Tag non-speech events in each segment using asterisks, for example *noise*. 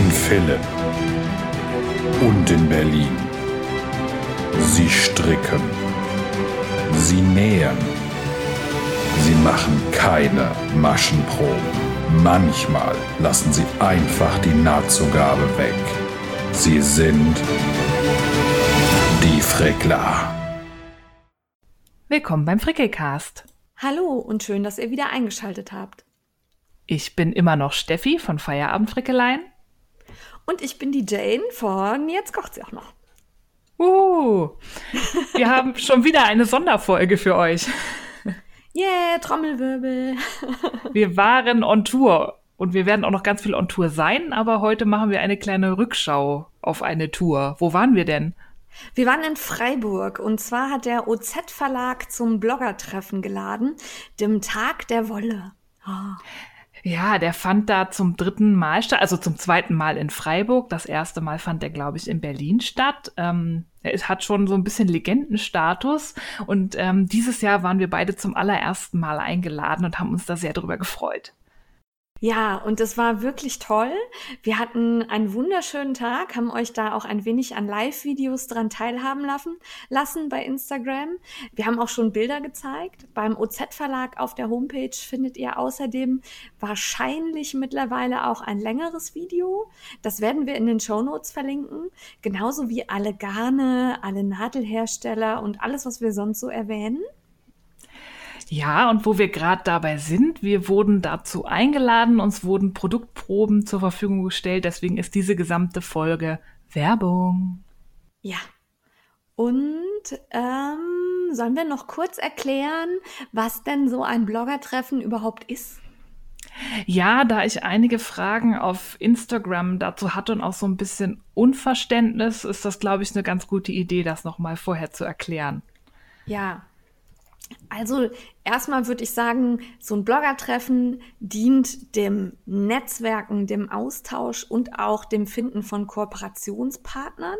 In Philipp und in Berlin. Sie stricken. Sie nähen. Sie machen keine Maschenproben. Manchmal lassen sie einfach die Nahtzugabe weg. Sie sind die Frickler. Willkommen beim Frickelcast. Hallo und schön, dass ihr wieder eingeschaltet habt. Ich bin immer noch Steffi von Feierabendfrickeleien. Und ich bin die Jane von Jetzt kocht sie auch noch. Uh, wir haben *laughs* schon wieder eine Sonderfolge für euch. Yeah, Trommelwirbel. *laughs* Wir waren on Tour und wir werden auch noch ganz viel on Tour sein, aber heute machen wir eine kleine Rückschau auf eine Tour. Wo waren wir denn? Wir waren in Freiburg und zwar hat der OZ-Verlag zum Bloggertreffen geladen, dem Tag der Wolle. Oh. Ja, der fand da zum dritten Mal statt, also zum zweiten Mal in Freiburg. Das erste Mal fand der, glaube ich, in Berlin statt. Ähm, er hat schon so ein bisschen Legendenstatus. Und ähm, dieses Jahr waren wir beide zum allerersten Mal eingeladen und haben uns da sehr drüber gefreut. Ja, und es war wirklich toll. Wir hatten einen wunderschönen Tag, haben euch da auch ein wenig an Live-Videos dran teilhaben lassen, lassen bei Instagram. Wir haben auch schon Bilder gezeigt. Beim OZ-Verlag auf der Homepage findet ihr außerdem wahrscheinlich mittlerweile auch ein längeres Video. Das werden wir in den Show Notes verlinken. Genauso wie alle Garne, alle Nadelhersteller und alles, was wir sonst so erwähnen. Ja, und wo wir gerade dabei sind, wir wurden dazu eingeladen, uns wurden Produktproben zur Verfügung gestellt, deswegen ist diese gesamte Folge Werbung. Ja. Und ähm, sollen wir noch kurz erklären, was denn so ein Bloggertreffen überhaupt ist? Ja, da ich einige Fragen auf Instagram dazu hatte und auch so ein bisschen Unverständnis, ist das, glaube ich, eine ganz gute Idee, das nochmal vorher zu erklären. Ja, also erstmal würde ich sagen, so ein Bloggertreffen dient dem Netzwerken, dem Austausch und auch dem Finden von Kooperationspartnern.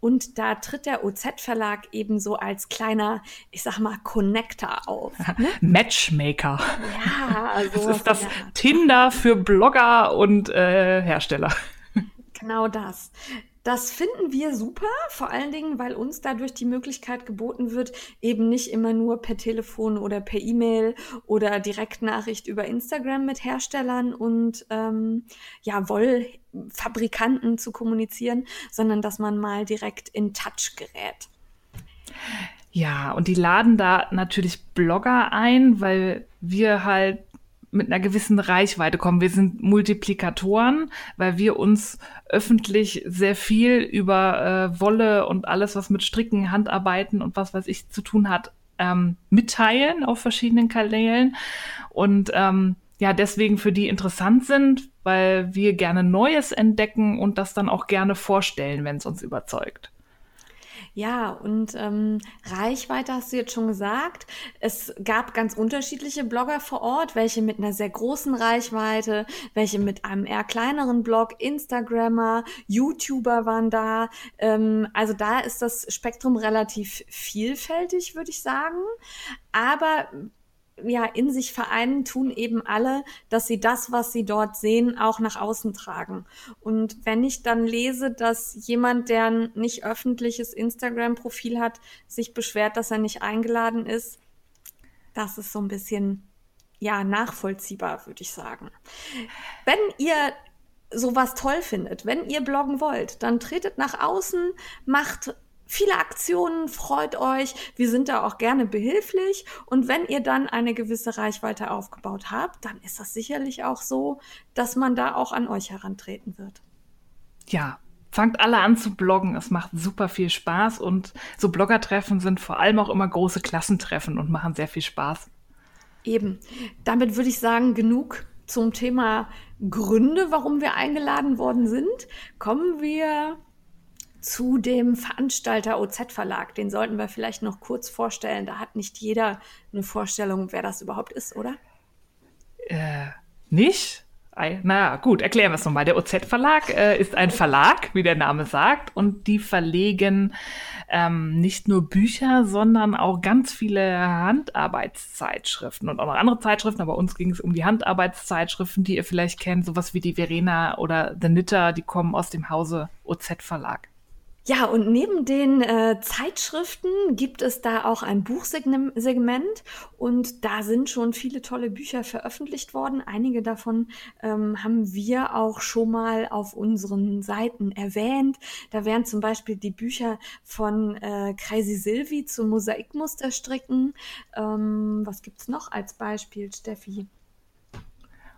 Und da tritt der OZ-Verlag eben so als kleiner, ich sag mal, Connector auf. Ne? Matchmaker. Ja, also. Das ist das Tinder für Blogger und äh, Hersteller. Genau das. Das finden wir super, vor allen Dingen, weil uns dadurch die Möglichkeit geboten wird, eben nicht immer nur per Telefon oder per E-Mail oder Direktnachricht über Instagram mit Herstellern und ähm, ja, Wollfabrikanten zu kommunizieren, sondern dass man mal direkt in Touch gerät. Ja, und die laden da natürlich Blogger ein, weil wir halt mit einer gewissen Reichweite kommen. Wir sind Multiplikatoren, weil wir uns öffentlich sehr viel über äh, Wolle und alles, was mit Stricken, Handarbeiten und was weiß ich zu tun hat, ähm, mitteilen auf verschiedenen Kanälen. Und ähm, ja, deswegen für die interessant sind, weil wir gerne Neues entdecken und das dann auch gerne vorstellen, wenn es uns überzeugt. Ja, und ähm, Reichweite hast du jetzt schon gesagt. Es gab ganz unterschiedliche Blogger vor Ort, welche mit einer sehr großen Reichweite, welche mit einem eher kleineren Blog, Instagrammer, YouTuber waren da. Ähm, also da ist das Spektrum relativ vielfältig, würde ich sagen. Aber ja, in sich vereinen tun eben alle, dass sie das, was sie dort sehen, auch nach außen tragen. Und wenn ich dann lese, dass jemand, der ein nicht öffentliches Instagram-Profil hat, sich beschwert, dass er nicht eingeladen ist, das ist so ein bisschen, ja, nachvollziehbar, würde ich sagen. Wenn ihr sowas toll findet, wenn ihr bloggen wollt, dann tretet nach außen, macht viele Aktionen, freut euch. Wir sind da auch gerne behilflich. Und wenn ihr dann eine gewisse Reichweite aufgebaut habt, dann ist das sicherlich auch so, dass man da auch an euch herantreten wird. Ja, fangt alle an zu bloggen. Es macht super viel Spaß und so Bloggertreffen sind vor allem auch immer große Klassentreffen und machen sehr viel Spaß. Eben. Damit würde ich sagen, genug zum Thema Gründe, warum wir eingeladen worden sind. Kommen wir zu dem Veranstalter OZ Verlag. Den sollten wir vielleicht noch kurz vorstellen. Da hat nicht jeder eine Vorstellung, wer das überhaupt ist, oder? Äh, nicht? naja, gut, erklären wir es nochmal. Der OZ-Verlag äh, ist ein Verlag, wie der Name sagt, und die verlegen ähm, nicht nur Bücher, sondern auch ganz viele Handarbeitszeitschriften und auch noch andere Zeitschriften. Aber uns ging es um die Handarbeitszeitschriften, die ihr vielleicht kennt, sowas wie die Verena oder The Knitter, die kommen aus dem Hause OZ-Verlag. Ja, und neben den äh, Zeitschriften gibt es da auch ein Buchsegment und da sind schon viele tolle Bücher veröffentlicht worden. Einige davon ähm, haben wir auch schon mal auf unseren Seiten erwähnt. Da wären zum Beispiel die Bücher von äh, Crazy Sylvie zu Mosaikmusterstricken. Ähm, was gibt's noch als Beispiel, Steffi?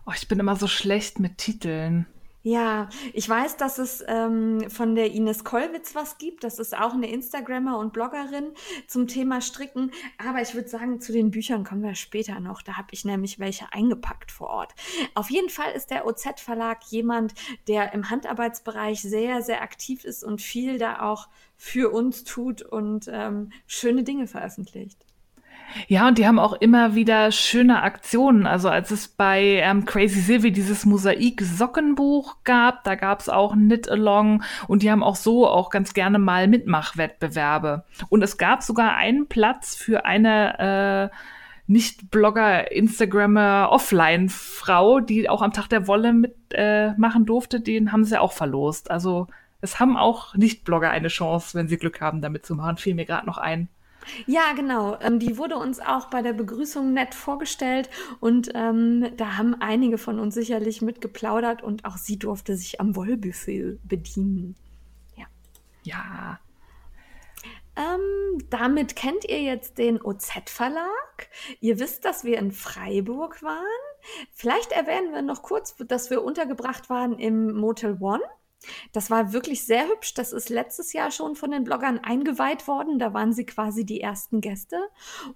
Oh, ich bin immer so schlecht mit Titeln. Ja, ich weiß, dass es ähm, von der Ines Kollwitz was gibt. Das ist auch eine Instagrammer und Bloggerin zum Thema Stricken. Aber ich würde sagen, zu den Büchern kommen wir später noch. Da habe ich nämlich welche eingepackt vor Ort. Auf jeden Fall ist der OZ-Verlag jemand, der im Handarbeitsbereich sehr, sehr aktiv ist und viel da auch für uns tut und ähm, schöne Dinge veröffentlicht. Ja, und die haben auch immer wieder schöne Aktionen. Also als es bei ähm, Crazy Sylvie dieses Mosaik-Sockenbuch gab, da gab es auch Knit-Along und die haben auch so auch ganz gerne mal Mitmachwettbewerbe. Und es gab sogar einen Platz für eine äh, nicht-Blogger, Instagrammer, Offline-Frau, die auch am Tag der Wolle mitmachen äh, durfte. Den haben sie auch verlost. Also es haben auch Nicht-Blogger eine Chance, wenn sie Glück haben, damit zu machen. Fiel mir gerade noch ein. Ja, genau. Ähm, die wurde uns auch bei der Begrüßung nett vorgestellt und ähm, da haben einige von uns sicherlich mitgeplaudert und auch sie durfte sich am Wollbuffet bedienen. Ja. Ja. Ähm, damit kennt ihr jetzt den OZ-Verlag. Ihr wisst, dass wir in Freiburg waren. Vielleicht erwähnen wir noch kurz, dass wir untergebracht waren im Motel One. Das war wirklich sehr hübsch. Das ist letztes Jahr schon von den Bloggern eingeweiht worden. Da waren sie quasi die ersten Gäste.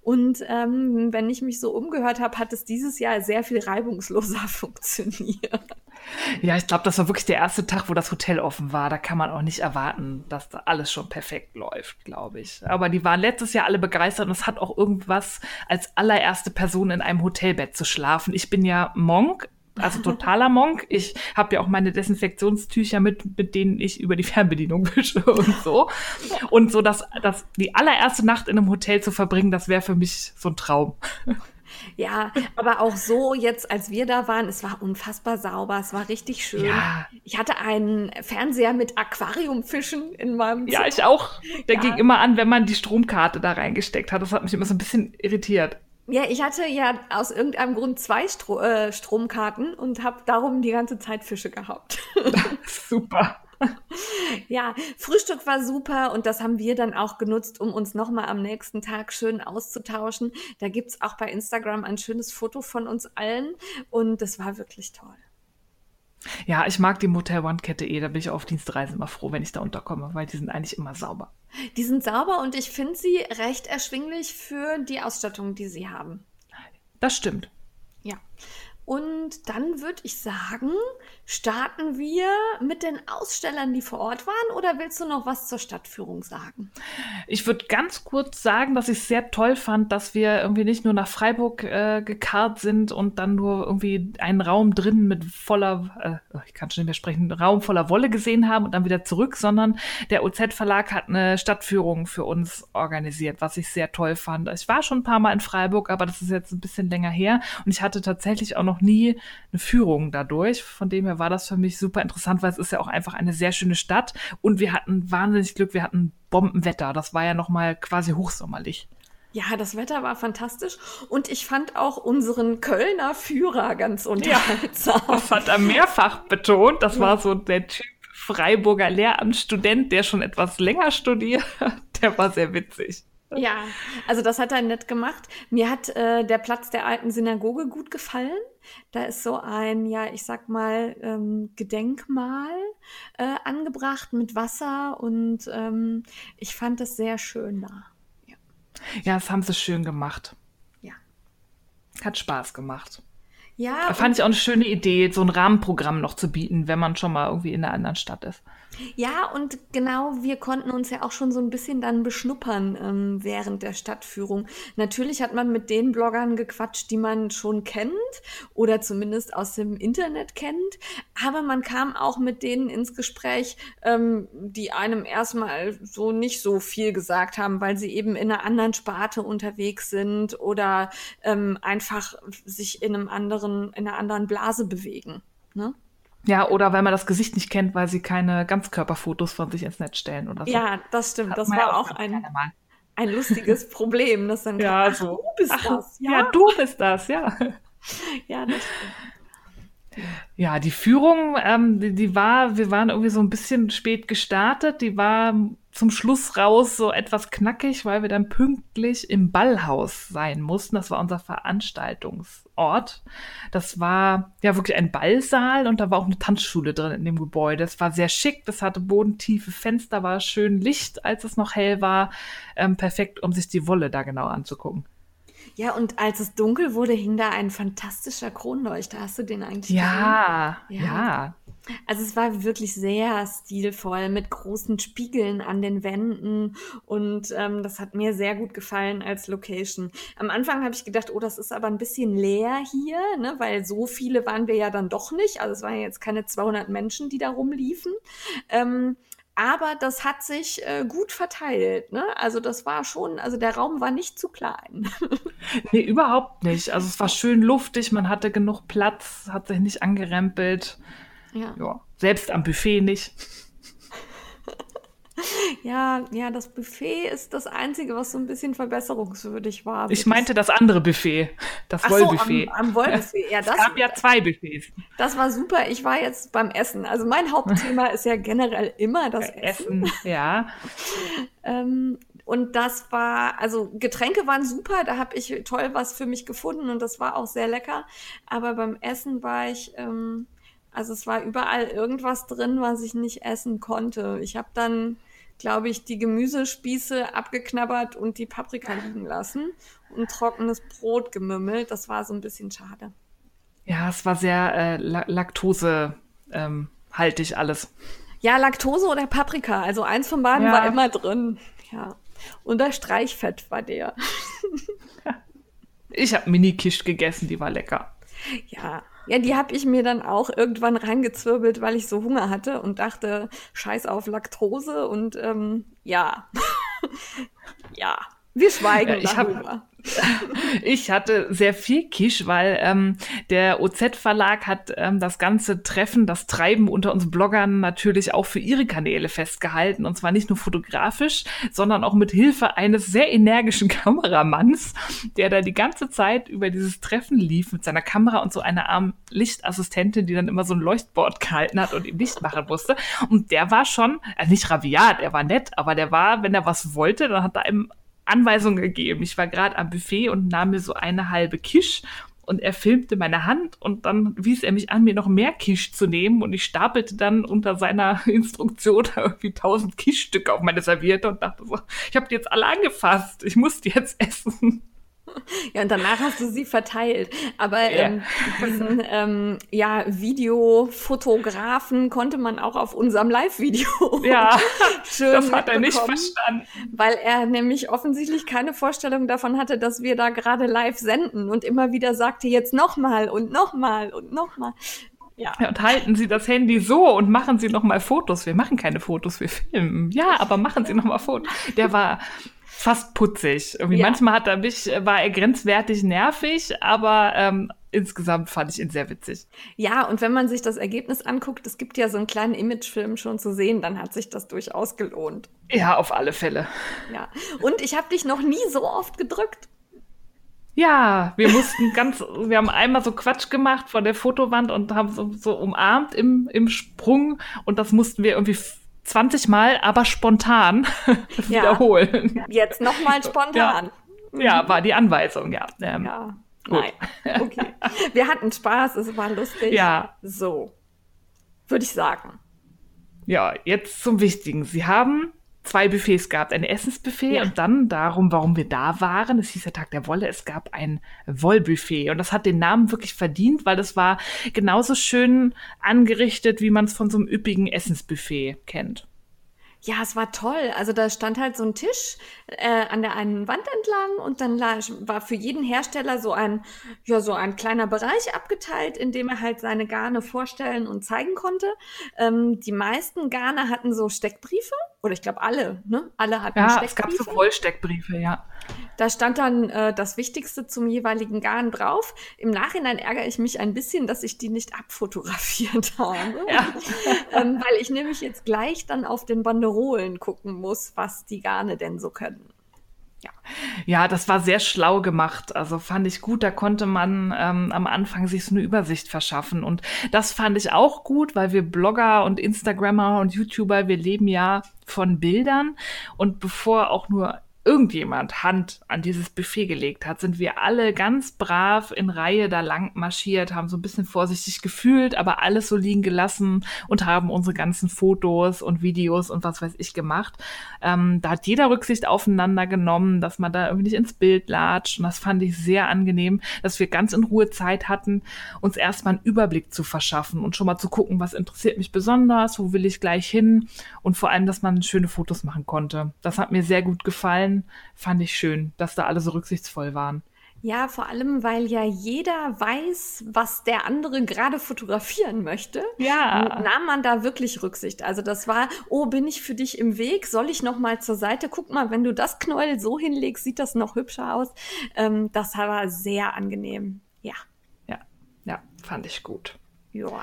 Und ähm, wenn ich mich so umgehört habe, hat es dieses Jahr sehr viel reibungsloser *laughs* funktioniert. Ja, ich glaube, das war wirklich der erste Tag, wo das Hotel offen war. Da kann man auch nicht erwarten, dass da alles schon perfekt läuft, glaube ich. Aber die waren letztes Jahr alle begeistert und es hat auch irgendwas als allererste Person in einem Hotelbett zu schlafen. Ich bin ja Monk, also totaler Monk. Ich habe ja auch meine Desinfektionstücher mit, mit denen ich über die Fernbedienung *laughs* wische und so. Und so, dass, dass die allererste Nacht in einem Hotel zu verbringen, das wäre für mich so ein Traum. Ja, aber auch so jetzt, als wir da waren, es war unfassbar sauber, es war richtig schön. Ja. Ich hatte einen Fernseher mit Aquariumfischen in meinem Zimmer. Ja, ich auch. Der ja. ging immer an, wenn man die Stromkarte da reingesteckt hat. Das hat mich immer so ein bisschen irritiert. Ja, ich hatte ja aus irgendeinem Grund zwei Stro äh, Stromkarten und habe darum die ganze Zeit Fische gehabt. *laughs* *laughs* super. Ja, Frühstück war super und das haben wir dann auch genutzt, um uns nochmal am nächsten Tag schön auszutauschen. Da gibt's auch bei Instagram ein schönes Foto von uns allen und das war wirklich toll. Ja, ich mag die Motel One-Kette eh. Da bin ich auf Dienstreisen immer froh, wenn ich da unterkomme, weil die sind eigentlich immer sauber. Die sind sauber und ich finde sie recht erschwinglich für die Ausstattung, die sie haben. Das stimmt. Ja. Und dann würde ich sagen, starten wir mit den Ausstellern, die vor Ort waren, oder willst du noch was zur Stadtführung sagen? Ich würde ganz kurz sagen, dass ich es sehr toll fand, dass wir irgendwie nicht nur nach Freiburg äh, gekarrt sind und dann nur irgendwie einen Raum drin mit voller, äh, ich kann schon nicht mehr sprechen, Raum voller Wolle gesehen haben und dann wieder zurück, sondern der OZ-Verlag hat eine Stadtführung für uns organisiert, was ich sehr toll fand. Ich war schon ein paar Mal in Freiburg, aber das ist jetzt ein bisschen länger her und ich hatte tatsächlich auch noch nie eine Führung dadurch. Von dem her war das für mich super interessant, weil es ist ja auch einfach eine sehr schöne Stadt und wir hatten wahnsinnig Glück, wir hatten Bombenwetter. Das war ja noch mal quasi hochsommerlich. Ja, das Wetter war fantastisch und ich fand auch unseren Kölner Führer ganz unterhaltsam. Ja, das hat er mehrfach betont. Das war so der Typ Freiburger Lehramtsstudent, der schon etwas länger studiert. Der war sehr witzig. Ja, also das hat er nett gemacht. Mir hat äh, der Platz der alten Synagoge gut gefallen. Da ist so ein, ja, ich sag mal, ähm, Gedenkmal äh, angebracht mit Wasser und ähm, ich fand das sehr schön da. Ja. ja, das haben sie schön gemacht. Ja. Hat Spaß gemacht. Ja. Da fand ich auch eine schöne Idee, so ein Rahmenprogramm noch zu bieten, wenn man schon mal irgendwie in einer anderen Stadt ist. Ja, und genau, wir konnten uns ja auch schon so ein bisschen dann beschnuppern ähm, während der Stadtführung. Natürlich hat man mit den Bloggern gequatscht, die man schon kennt oder zumindest aus dem Internet kennt, aber man kam auch mit denen ins Gespräch, ähm, die einem erstmal so nicht so viel gesagt haben, weil sie eben in einer anderen Sparte unterwegs sind oder ähm, einfach sich in einem anderen, in einer anderen Blase bewegen. Ne? Ja, oder weil man das Gesicht nicht kennt, weil sie keine Ganzkörperfotos von sich ins Netz stellen oder so. Ja, das stimmt. Hat das war auch ein, ein lustiges *laughs* Problem, dass dann ja, so. du bist ach, das. Ja? ja, du bist das, ja. ja, das stimmt. Ja, die Führung, ähm, die, die war, wir waren irgendwie so ein bisschen spät gestartet. Die war zum Schluss raus so etwas knackig, weil wir dann pünktlich im Ballhaus sein mussten. Das war unser Veranstaltungsort. Das war ja wirklich ein Ballsaal und da war auch eine Tanzschule drin in dem Gebäude. Es war sehr schick, das hatte bodentiefe Fenster, war schön Licht, als es noch hell war. Ähm, perfekt, um sich die Wolle da genau anzugucken. Ja, und als es dunkel wurde, hing da ein fantastischer Kronleuchter. Hast du den eigentlich ja, gesehen? Ja, ja. Also es war wirklich sehr stilvoll mit großen Spiegeln an den Wänden und ähm, das hat mir sehr gut gefallen als Location. Am Anfang habe ich gedacht, oh, das ist aber ein bisschen leer hier, ne, weil so viele waren wir ja dann doch nicht. Also es waren jetzt keine 200 Menschen, die da rumliefen. Ähm, aber das hat sich äh, gut verteilt. Ne? Also das war schon, also der Raum war nicht zu klein. nee, überhaupt nicht. Also es war schön luftig, man hatte genug Platz, hat sich nicht angerempelt. Ja. ja. Selbst am Buffet nicht. *laughs* Ja, ja, das Buffet ist das Einzige, was so ein bisschen verbesserungswürdig war. Ich meinte das andere Buffet, das Ach Wollbuffet. So, am, am Wollbuffet, *laughs* ja, das. Es gab ja zwei Buffets. Das war super. Ich war jetzt beim Essen. Also mein Hauptthema ist ja generell immer das Essen. Essen ja. *laughs* ähm, und das war, also Getränke waren super, da habe ich toll was für mich gefunden und das war auch sehr lecker. Aber beim Essen war ich. Ähm, also es war überall irgendwas drin, was ich nicht essen konnte. Ich habe dann, glaube ich, die Gemüsespieße abgeknabbert und die Paprika liegen lassen und trockenes Brot gemümmelt. Das war so ein bisschen schade. Ja, es war sehr äh, Laktose ähm, alles. Ja, Laktose oder Paprika. Also eins von beiden ja. war immer drin. Ja. Und der Streichfett war der. *laughs* ich habe Mini-Kisch gegessen, die war lecker. Ja, ja, die habe ich mir dann auch irgendwann reingezwirbelt, weil ich so Hunger hatte und dachte, scheiß auf Laktose und ähm, ja. *laughs* ja, wir schweigen ich darüber. Hab, *laughs* ich hatte sehr viel Kisch, weil ähm, der OZ-Verlag hat ähm, das ganze Treffen, das Treiben unter uns Bloggern natürlich auch für ihre Kanäle festgehalten. Und zwar nicht nur fotografisch, sondern auch mit Hilfe eines sehr energischen *laughs* Kameramanns, der da die ganze Zeit über dieses Treffen lief mit seiner Kamera und so einer armen Lichtassistentin, die dann immer so ein Leuchtboard gehalten hat und ihm Licht machen musste. Und der war schon, äh, nicht rabiat, er war nett, aber der war, wenn er was wollte, dann hat er einem Anweisungen gegeben. Ich war gerade am Buffet und nahm mir so eine halbe Kisch und er filmte meine Hand und dann wies er mich an, mir noch mehr Kisch zu nehmen und ich stapelte dann unter seiner *laughs* Instruktion irgendwie tausend Kischstücke auf meine Serviette und dachte so, ich habe die jetzt alle angefasst, ich muss die jetzt essen. *laughs* Ja, und danach hast du sie verteilt. Aber yeah. ähm, diesen ähm, ja, Videofotografen konnte man auch auf unserem Live-Video *laughs* ja, schön das hat er nicht verstanden. Weil er nämlich offensichtlich keine Vorstellung davon hatte, dass wir da gerade live senden und immer wieder sagte, jetzt nochmal und nochmal und nochmal. Ja. ja. Und halten Sie das Handy so und machen Sie noch mal Fotos. Wir machen keine Fotos, wir filmen. Ja, aber machen Sie noch mal Fotos. Der war fast putzig. Irgendwie ja. manchmal hat er mich, war er grenzwertig nervig, aber ähm, insgesamt fand ich ihn sehr witzig. Ja, und wenn man sich das Ergebnis anguckt, es gibt ja so einen kleinen Imagefilm schon zu sehen, dann hat sich das durchaus gelohnt. Ja, auf alle Fälle. Ja. Und ich habe dich noch nie so oft gedrückt. Ja, wir mussten ganz, wir haben einmal so Quatsch gemacht vor der Fotowand und haben so, so umarmt im, im Sprung und das mussten wir irgendwie 20 Mal, aber spontan *laughs* ja. wiederholen. Jetzt nochmal *laughs* spontan. Ja. ja. war die Anweisung, ja. Ähm, ja. Nein. Okay. Wir hatten Spaß, es war lustig. Ja. So. Würde ich sagen. Ja, jetzt zum Wichtigen. Sie haben zwei Buffets gab. Ein Essensbuffet ja. und dann darum, warum wir da waren. Es hieß der Tag der Wolle. Es gab ein Wollbuffet und das hat den Namen wirklich verdient, weil es war genauso schön angerichtet, wie man es von so einem üppigen Essensbuffet kennt. Ja, es war toll. Also da stand halt so ein Tisch äh, an der einen Wand entlang und dann war für jeden Hersteller so ein, ja, so ein kleiner Bereich abgeteilt, in dem er halt seine Garne vorstellen und zeigen konnte. Ähm, die meisten Garne hatten so Steckbriefe oder ich glaube alle, ne? Alle hatten ja, Steckbriefe. Ja, es gab so Vollsteckbriefe, ja. Da stand dann äh, das Wichtigste zum jeweiligen Garn drauf. Im Nachhinein ärgere ich mich ein bisschen, dass ich die nicht abfotografiert *laughs* habe. Ja. ähm, weil ich nämlich jetzt gleich dann auf den Banderolen gucken muss, was die Garne denn so können. Ja. ja, das war sehr schlau gemacht. Also fand ich gut. Da konnte man ähm, am Anfang sich so eine Übersicht verschaffen. Und das fand ich auch gut, weil wir Blogger und Instagrammer und YouTuber, wir leben ja von Bildern. Und bevor auch nur irgendjemand Hand an dieses Buffet gelegt hat, sind wir alle ganz brav in Reihe da lang marschiert, haben so ein bisschen vorsichtig gefühlt, aber alles so liegen gelassen und haben unsere ganzen Fotos und Videos und was weiß ich gemacht. Ähm, da hat jeder Rücksicht aufeinander genommen, dass man da irgendwie nicht ins Bild latscht und das fand ich sehr angenehm, dass wir ganz in Ruhe Zeit hatten, uns erstmal einen Überblick zu verschaffen und schon mal zu gucken, was interessiert mich besonders, wo will ich gleich hin und vor allem, dass man schöne Fotos machen konnte. Das hat mir sehr gut gefallen gefallen. Fand ich schön, dass da alle so rücksichtsvoll waren. Ja, vor allem, weil ja jeder weiß, was der andere gerade fotografieren möchte. Ja. Nahm man da wirklich Rücksicht. Also das war, oh, bin ich für dich im Weg? Soll ich noch mal zur Seite? Guck mal, wenn du das Knäuel so hinlegst, sieht das noch hübscher aus. Ähm, das war sehr angenehm. Ja. Ja, ja, fand ich gut. Ja.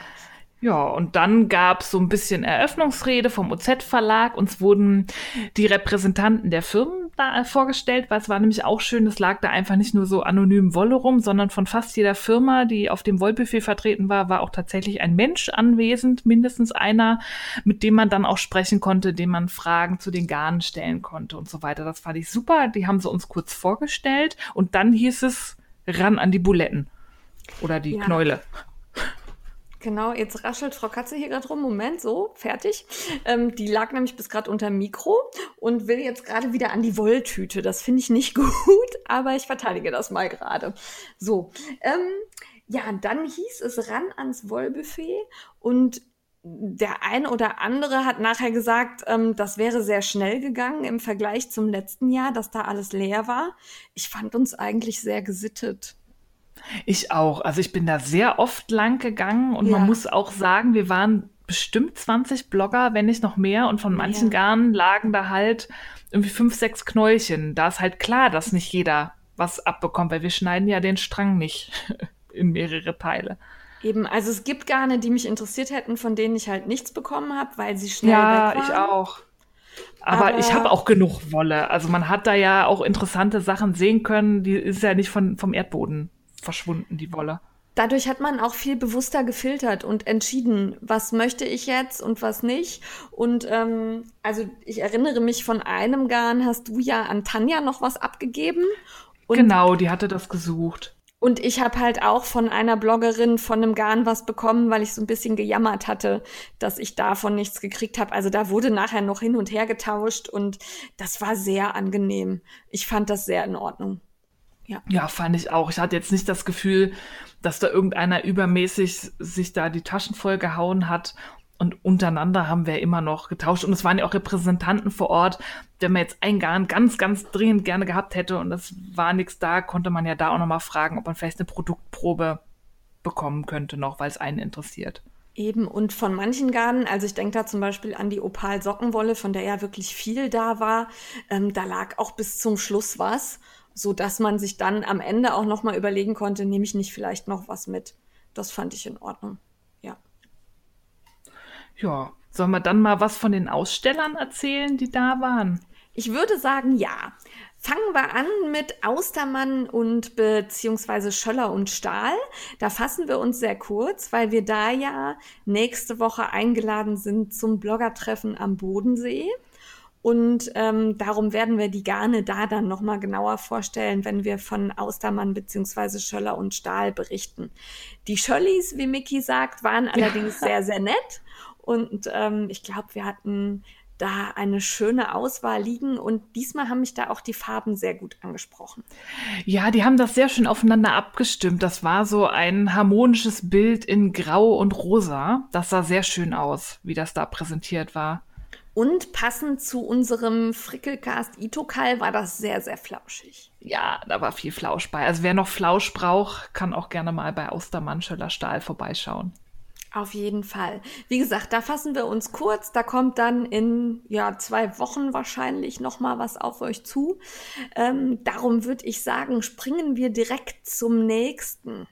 Ja, und dann gab es so ein bisschen Eröffnungsrede vom OZ-Verlag. Uns wurden die Repräsentanten der Firmen da vorgestellt, weil es war nämlich auch schön, es lag da einfach nicht nur so anonym Wolle rum, sondern von fast jeder Firma, die auf dem Wollbuffet vertreten war, war auch tatsächlich ein Mensch anwesend, mindestens einer, mit dem man dann auch sprechen konnte, dem man Fragen zu den Garnen stellen konnte und so weiter. Das fand ich super. Die haben sie uns kurz vorgestellt und dann hieß es ran an die Buletten oder die ja. Knäule. Genau, jetzt raschelt Frau Katze hier gerade rum. Moment, so, fertig. Ähm, die lag nämlich bis gerade unter Mikro und will jetzt gerade wieder an die Wolltüte. Das finde ich nicht *laughs* gut, aber ich verteidige das mal gerade. So, ähm, ja, dann hieß es ran ans Wollbuffet und der eine oder andere hat nachher gesagt, ähm, das wäre sehr schnell gegangen im Vergleich zum letzten Jahr, dass da alles leer war. Ich fand uns eigentlich sehr gesittet. Ich auch. Also ich bin da sehr oft lang gegangen und ja. man muss auch sagen, wir waren bestimmt 20 Blogger, wenn nicht noch mehr. Und von manchen ja. Garnen lagen da halt irgendwie fünf, sechs Knäulchen. Da ist halt klar, dass nicht jeder was abbekommt, weil wir schneiden ja den Strang nicht *laughs* in mehrere Teile. Eben, also es gibt Garne, die mich interessiert hätten, von denen ich halt nichts bekommen habe, weil sie schnell ja, weg waren. Ja, ich auch. Aber, Aber ich habe auch genug Wolle. Also man hat da ja auch interessante Sachen sehen können. Die ist ja nicht von, vom Erdboden verschwunden, die Wolle. Dadurch hat man auch viel bewusster gefiltert und entschieden, was möchte ich jetzt und was nicht. Und ähm, also ich erinnere mich von einem Garn, hast du ja an Tanja noch was abgegeben. Und genau, die hatte das gesucht. Und ich habe halt auch von einer Bloggerin von einem Garn was bekommen, weil ich so ein bisschen gejammert hatte, dass ich davon nichts gekriegt habe. Also da wurde nachher noch hin und her getauscht und das war sehr angenehm. Ich fand das sehr in Ordnung. Ja. ja, fand ich auch. Ich hatte jetzt nicht das Gefühl, dass da irgendeiner übermäßig sich da die Taschen voll gehauen hat. Und untereinander haben wir immer noch getauscht. Und es waren ja auch Repräsentanten vor Ort. Wenn man jetzt ein Garn ganz, ganz dringend gerne gehabt hätte und es war nichts da, konnte man ja da auch nochmal fragen, ob man vielleicht eine Produktprobe bekommen könnte noch, weil es einen interessiert. Eben, und von manchen Garnen, also ich denke da zum Beispiel an die Opal-Sockenwolle, von der ja wirklich viel da war, ähm, da lag auch bis zum Schluss was so dass man sich dann am Ende auch noch mal überlegen konnte, nehme ich nicht vielleicht noch was mit. Das fand ich in Ordnung. Ja. Ja, sollen wir dann mal was von den Ausstellern erzählen, die da waren? Ich würde sagen, ja. Fangen wir an mit Austermann und beziehungsweise Schöller und Stahl. Da fassen wir uns sehr kurz, weil wir da ja nächste Woche eingeladen sind zum Bloggertreffen am Bodensee. Und ähm, darum werden wir die Garne da dann nochmal genauer vorstellen, wenn wir von Austermann beziehungsweise Schöller und Stahl berichten. Die Schöllis, wie Mickey sagt, waren allerdings ja. sehr, sehr nett. Und ähm, ich glaube, wir hatten da eine schöne Auswahl liegen und diesmal haben mich da auch die Farben sehr gut angesprochen. Ja, die haben das sehr schön aufeinander abgestimmt. Das war so ein harmonisches Bild in Grau und Rosa. Das sah sehr schön aus, wie das da präsentiert war. Und passend zu unserem Frickelcast Itokal war das sehr, sehr flauschig. Ja, da war viel Flausch bei. Also wer noch Flausch braucht, kann auch gerne mal bei Ostermann Schöller Stahl vorbeischauen. Auf jeden Fall. Wie gesagt, da fassen wir uns kurz. Da kommt dann in ja, zwei Wochen wahrscheinlich noch mal was auf euch zu. Ähm, darum würde ich sagen, springen wir direkt zum nächsten.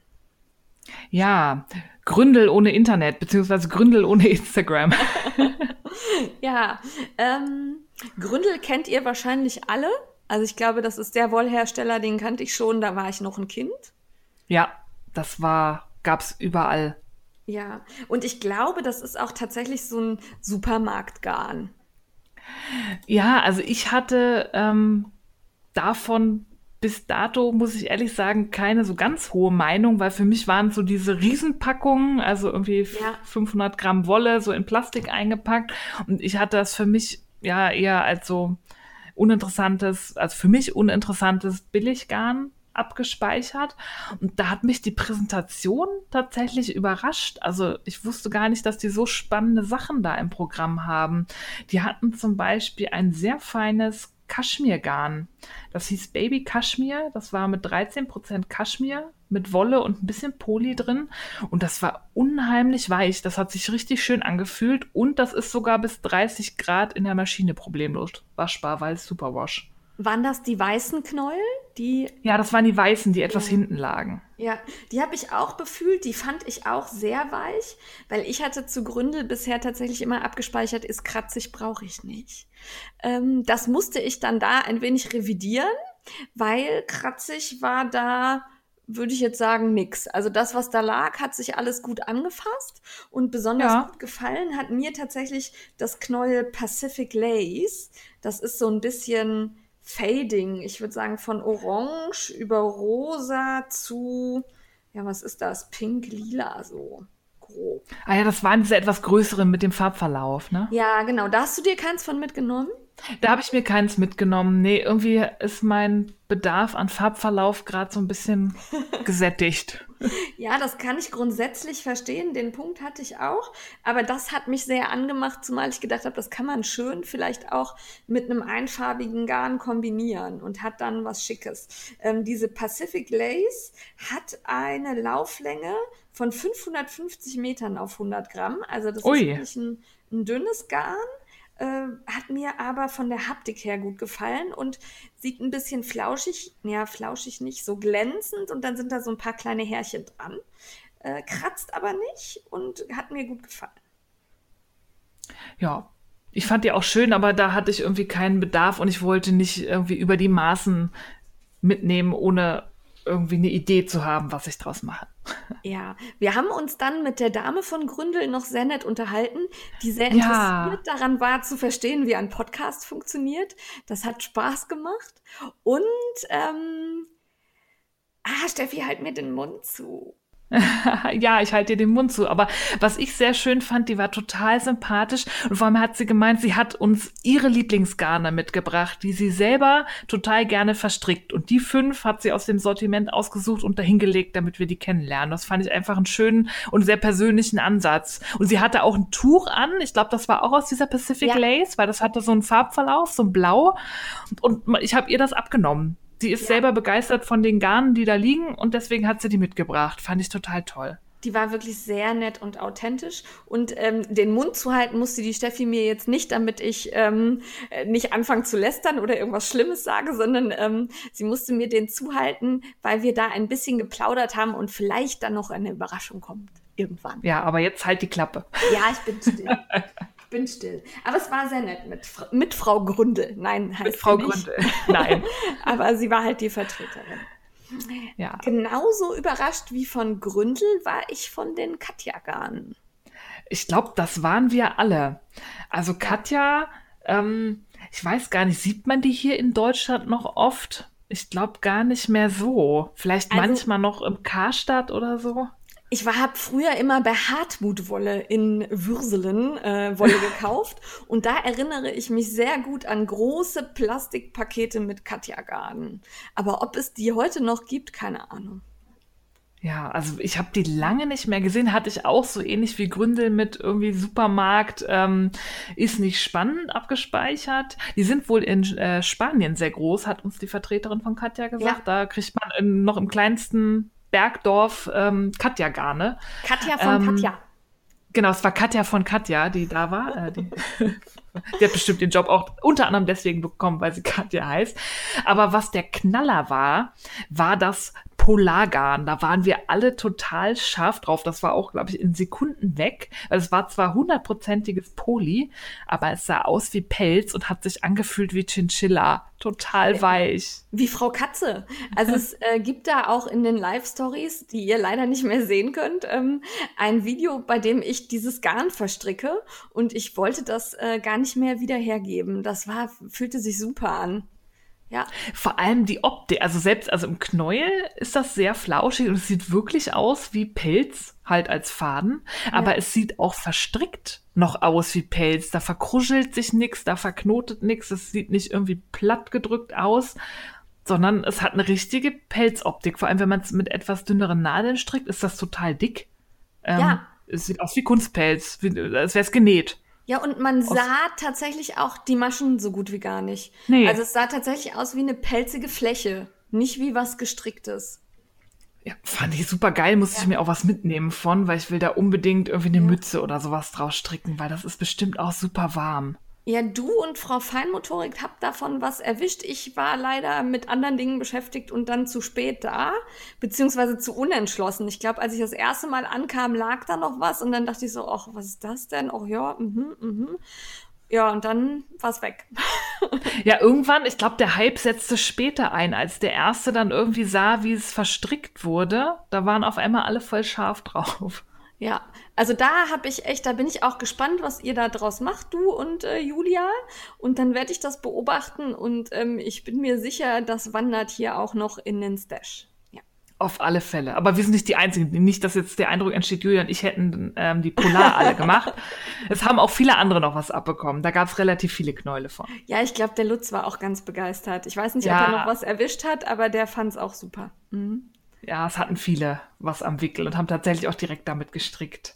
Ja, Gründel ohne Internet, beziehungsweise Gründel ohne Instagram. *laughs* ja, ähm, Gründel kennt ihr wahrscheinlich alle. Also ich glaube, das ist der Wollhersteller, den kannte ich schon, da war ich noch ein Kind. Ja, das war, gab's überall. Ja, und ich glaube, das ist auch tatsächlich so ein Supermarktgarn. Ja, also ich hatte ähm, davon bis dato, muss ich ehrlich sagen, keine so ganz hohe Meinung, weil für mich waren so diese Riesenpackungen, also irgendwie ja. 500 Gramm Wolle, so in Plastik eingepackt. Und ich hatte das für mich ja eher als so uninteressantes, also für mich uninteressantes Billiggarn abgespeichert. Und da hat mich die Präsentation tatsächlich überrascht. Also ich wusste gar nicht, dass die so spannende Sachen da im Programm haben. Die hatten zum Beispiel ein sehr feines Kaschmirgarn. Das hieß Baby Kaschmir. Das war mit 13% Kaschmir, mit Wolle und ein bisschen Poli drin. Und das war unheimlich weich. Das hat sich richtig schön angefühlt. Und das ist sogar bis 30 Grad in der Maschine problemlos waschbar, weil es Superwash. Waren das die weißen Knäuel? Die ja, das waren die weißen, die etwas ja. hinten lagen. Ja, die habe ich auch befühlt. Die fand ich auch sehr weich, weil ich hatte zu Gründel bisher tatsächlich immer abgespeichert, ist kratzig, brauche ich nicht. Ähm, das musste ich dann da ein wenig revidieren, weil kratzig war da würde ich jetzt sagen, nix. Also das, was da lag, hat sich alles gut angefasst und besonders ja. gut gefallen hat mir tatsächlich das Knäuel Pacific Lace. Das ist so ein bisschen Fading. Ich würde sagen, von Orange über Rosa zu, ja, was ist das? Pink, Lila, so grob. Ah ja, das waren diese etwas größeren mit dem Farbverlauf, ne? Ja, genau. Da hast du dir keins von mitgenommen? Da habe ich mir keins mitgenommen. Nee, irgendwie ist mein Bedarf an Farbverlauf gerade so ein bisschen *laughs* gesättigt. ja, das kann ich grundsätzlich verstehen. Den Punkt hatte ich auch. Aber das hat mich sehr angemacht, zumal ich gedacht habe, das kann man schön vielleicht auch mit einem einfarbigen Garn kombinieren und hat dann was Schickes. Ähm, diese Pacific Lace hat eine Lauflänge von 550 Metern auf 100 Gramm. Also das Ui. ist wirklich ein, ein dünnes Garn äh, hat mir aber von der Haptik her gut gefallen und sieht ein bisschen flauschig, ja, flauschig nicht, so glänzend und dann sind da so ein paar kleine Härchen dran. Äh, kratzt aber nicht und hat mir gut gefallen. Ja, ich fand die auch schön, aber da hatte ich irgendwie keinen Bedarf und ich wollte nicht irgendwie über die Maßen mitnehmen, ohne irgendwie eine Idee zu haben, was ich draus mache. *laughs* Ja, wir haben uns dann mit der Dame von Gründel noch sehr nett unterhalten, die sehr interessiert ja. daran war zu verstehen, wie ein Podcast funktioniert. Das hat Spaß gemacht. Und ähm, ah, Steffi, halt mir den Mund zu. *laughs* ja, ich halte dir den Mund zu. Aber was ich sehr schön fand, die war total sympathisch. Und vor allem hat sie gemeint, sie hat uns ihre Lieblingsgarne mitgebracht, die sie selber total gerne verstrickt. Und die fünf hat sie aus dem Sortiment ausgesucht und dahingelegt, damit wir die kennenlernen. Das fand ich einfach einen schönen und sehr persönlichen Ansatz. Und sie hatte auch ein Tuch an. Ich glaube, das war auch aus dieser Pacific ja. Lace, weil das hatte so einen Farbverlauf, so ein Blau. Und ich habe ihr das abgenommen. Sie ist ja. selber begeistert von den Garnen, die da liegen und deswegen hat sie die mitgebracht. Fand ich total toll. Die war wirklich sehr nett und authentisch. Und ähm, den Mund zu halten musste die Steffi mir jetzt nicht, damit ich ähm, nicht anfange zu lästern oder irgendwas Schlimmes sage, sondern ähm, sie musste mir den zuhalten, weil wir da ein bisschen geplaudert haben und vielleicht dann noch eine Überraschung kommt. Irgendwann. Ja, aber jetzt halt die Klappe. Ja, ich bin still. *laughs* bin still. Aber es war sehr nett mit, mit Frau Gründel. Nein, heißt mit Frau Gründel. Nein. *laughs* Aber sie war halt die Vertreterin. Ja. Genauso überrascht wie von Gründel war ich von den Katja-Garnen. Ich glaube, das waren wir alle. Also Katja, ähm, ich weiß gar nicht, sieht man die hier in Deutschland noch oft? Ich glaube gar nicht mehr so. Vielleicht also, manchmal noch im Karstadt oder so. Ich war habe früher immer bei Hartmut Wolle in Würselen äh, Wolle *laughs* gekauft und da erinnere ich mich sehr gut an große Plastikpakete mit Katja Garden. Aber ob es die heute noch gibt, keine Ahnung. Ja, also ich habe die lange nicht mehr gesehen, hatte ich auch so ähnlich wie Gründel mit irgendwie Supermarkt, ähm, ist nicht spannend abgespeichert. Die sind wohl in äh, Spanien sehr groß, hat uns die Vertreterin von Katja gesagt. Ja. Da kriegt man in, noch im kleinsten Bergdorf ähm, Katja Garne. Katja von ähm, Katja. Genau, es war Katja von Katja, die da war. Äh, die, die hat bestimmt den Job auch unter anderem deswegen bekommen, weil sie Katja heißt. Aber was der Knaller war, war das Polargarn. Da waren wir alle total scharf drauf. Das war auch, glaube ich, in Sekunden weg. Also es war zwar hundertprozentiges Poly, aber es sah aus wie Pelz und hat sich angefühlt wie Chinchilla. Total weich. Wie Frau Katze. Also es *laughs* äh, gibt da auch in den Live-Stories, die ihr leider nicht mehr sehen könnt, ähm, ein Video, bei dem ich dieses Garn verstricke und ich wollte das äh, gar nicht mehr wieder hergeben. Das war, fühlte sich super an. Ja. Vor allem die Optik, also selbst, also im Knäuel ist das sehr flauschig und es sieht wirklich aus wie Pelz, halt als Faden, ja. aber es sieht auch verstrickt noch aus wie Pelz. Da verkruschelt sich nichts, da verknotet nichts, es sieht nicht irgendwie platt gedrückt aus, sondern es hat eine richtige Pelzoptik. Vor allem, wenn man es mit etwas dünneren Nadeln strickt, ist das total dick. Ähm, ja. Es sieht aus wie Kunstpelz, wie, als wäre es genäht. Ja, und man sah tatsächlich auch die Maschen so gut wie gar nicht. Nee. Also es sah tatsächlich aus wie eine pelzige Fläche, nicht wie was gestricktes. Ja, fand ich super geil, musste ja. ich mir auch was mitnehmen von, weil ich will da unbedingt irgendwie eine ja. Mütze oder sowas draus stricken, weil das ist bestimmt auch super warm. Ja, du und Frau Feinmotorik habt davon was erwischt. Ich war leider mit anderen Dingen beschäftigt und dann zu spät da, beziehungsweise zu unentschlossen. Ich glaube, als ich das erste Mal ankam, lag da noch was und dann dachte ich so, ach, was ist das denn? Oh ja, mhm, mhm. Ja, und dann war es weg. *laughs* ja, irgendwann, ich glaube, der Hype setzte später ein, als der erste dann irgendwie sah, wie es verstrickt wurde. Da waren auf einmal alle voll scharf drauf. Ja, also da habe ich echt, da bin ich auch gespannt, was ihr da draus macht, du und äh, Julia. Und dann werde ich das beobachten und ähm, ich bin mir sicher, das wandert hier auch noch in den Stash. Ja. Auf alle Fälle. Aber wir sind nicht die Einzigen. Nicht, dass jetzt der Eindruck entsteht, Julia und ich hätten ähm, die Polar alle *laughs* gemacht. Es haben auch viele andere noch was abbekommen. Da gab es relativ viele Knäule von. Ja, ich glaube, der Lutz war auch ganz begeistert. Ich weiß nicht, ja. ob er noch was erwischt hat, aber der fand es auch super. Mhm ja, es hatten viele was am Wickel und haben tatsächlich auch direkt damit gestrickt.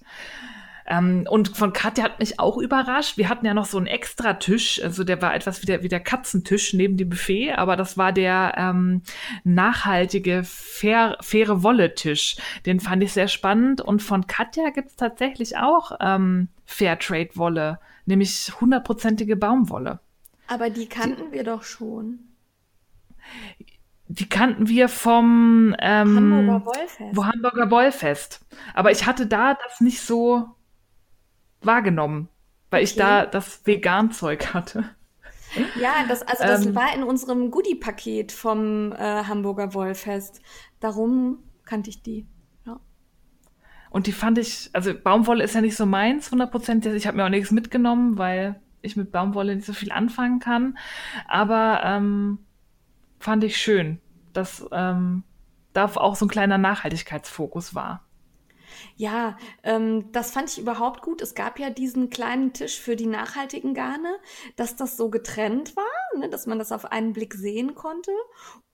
Ähm, und von Katja hat mich auch überrascht. Wir hatten ja noch so einen extra Tisch, also der war etwas wie der, wie der Katzentisch neben dem Buffet, aber das war der ähm, nachhaltige, fair, faire Wolle-Tisch. Den fand ich sehr spannend. Und von Katja gibt's tatsächlich auch ähm, Fairtrade-Wolle, nämlich hundertprozentige Baumwolle. Aber die kannten die, wir doch schon die kannten wir vom ähm, Hamburger Wollfest. Wo Hamburger Wollfest. Aber ich hatte da das nicht so wahrgenommen, weil okay. ich da das Vegan-Zeug hatte. Ja, das, also das ähm, war in unserem Goodie-Paket vom äh, Hamburger Wollfest. Darum kannte ich die. Ja. Und die fand ich, also Baumwolle ist ja nicht so meins, 100% Ich habe mir auch nichts mitgenommen, weil ich mit Baumwolle nicht so viel anfangen kann. Aber ähm, fand ich schön, dass ähm, da auch so ein kleiner Nachhaltigkeitsfokus war. Ja, ähm, das fand ich überhaupt gut. Es gab ja diesen kleinen Tisch für die nachhaltigen Garne, dass das so getrennt war, ne, dass man das auf einen Blick sehen konnte.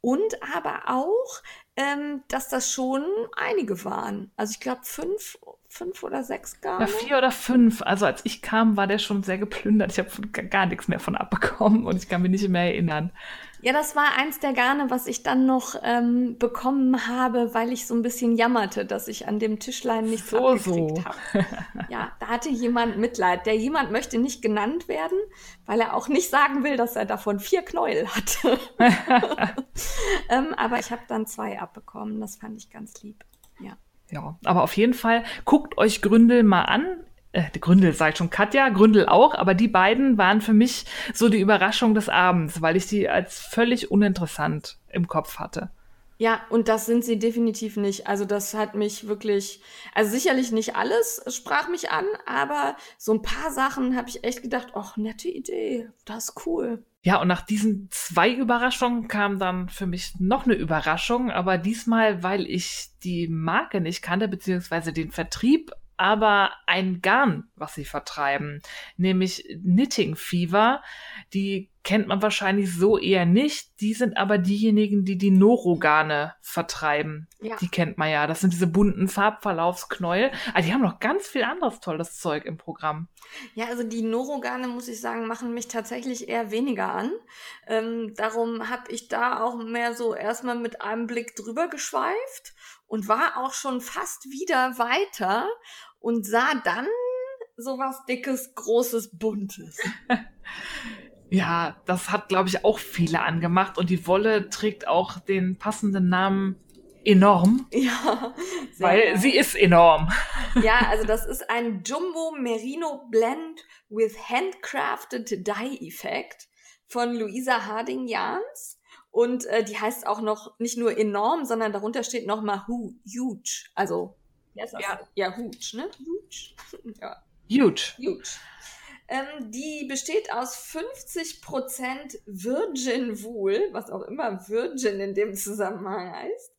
Und aber auch, ähm, dass das schon einige waren. Also ich glaube fünf, fünf oder sechs Garne. Ja, vier oder fünf. Also als ich kam, war der schon sehr geplündert. Ich habe gar nichts mehr von abbekommen und ich kann mich nicht mehr erinnern. Ja, das war eins der Garne, was ich dann noch ähm, bekommen habe, weil ich so ein bisschen jammerte, dass ich an dem Tischlein nichts so, abgekriegt so. habe. Ja, da hatte jemand Mitleid. Der jemand möchte nicht genannt werden, weil er auch nicht sagen will, dass er davon vier Knäuel hatte. *laughs* ähm, aber ich habe dann zwei abbekommen. Das fand ich ganz lieb. Ja. Ja, aber auf jeden Fall guckt euch Gründel mal an äh, Gründel sagt schon Katja, Gründel auch, aber die beiden waren für mich so die Überraschung des Abends, weil ich sie als völlig uninteressant im Kopf hatte. Ja, und das sind sie definitiv nicht. Also das hat mich wirklich, also sicherlich nicht alles sprach mich an, aber so ein paar Sachen habe ich echt gedacht, ach, nette Idee, das ist cool. Ja, und nach diesen zwei Überraschungen kam dann für mich noch eine Überraschung, aber diesmal, weil ich die Marke nicht kannte, beziehungsweise den Vertrieb, aber ein Garn, was sie vertreiben, nämlich Knitting Fever. Die kennt man wahrscheinlich so eher nicht. Die sind aber diejenigen, die die Norogarne vertreiben. Ja. Die kennt man ja. Das sind diese bunten Farbverlaufsknäuel. Also die haben noch ganz viel anderes tolles Zeug im Programm. Ja, also die Norogarne, muss ich sagen, machen mich tatsächlich eher weniger an. Ähm, darum habe ich da auch mehr so erstmal mit einem Blick drüber geschweift und war auch schon fast wieder weiter und sah dann sowas dickes, großes, buntes. *laughs* Ja, das hat, glaube ich, auch viele angemacht und die Wolle trägt auch den passenden Namen enorm. Ja, weil geil. sie ist enorm. Ja, *laughs* also das ist ein Jumbo Merino Blend with Handcrafted Dye Effect von Luisa Harding Jans. Und äh, die heißt auch noch nicht nur enorm, sondern darunter steht noch mal huge. Also, ja, ja huge, ne? Huge. *laughs* ja. Huge. Huge. Ähm, die besteht aus 50% Virgin Wool, was auch immer Virgin in dem Zusammenhang heißt,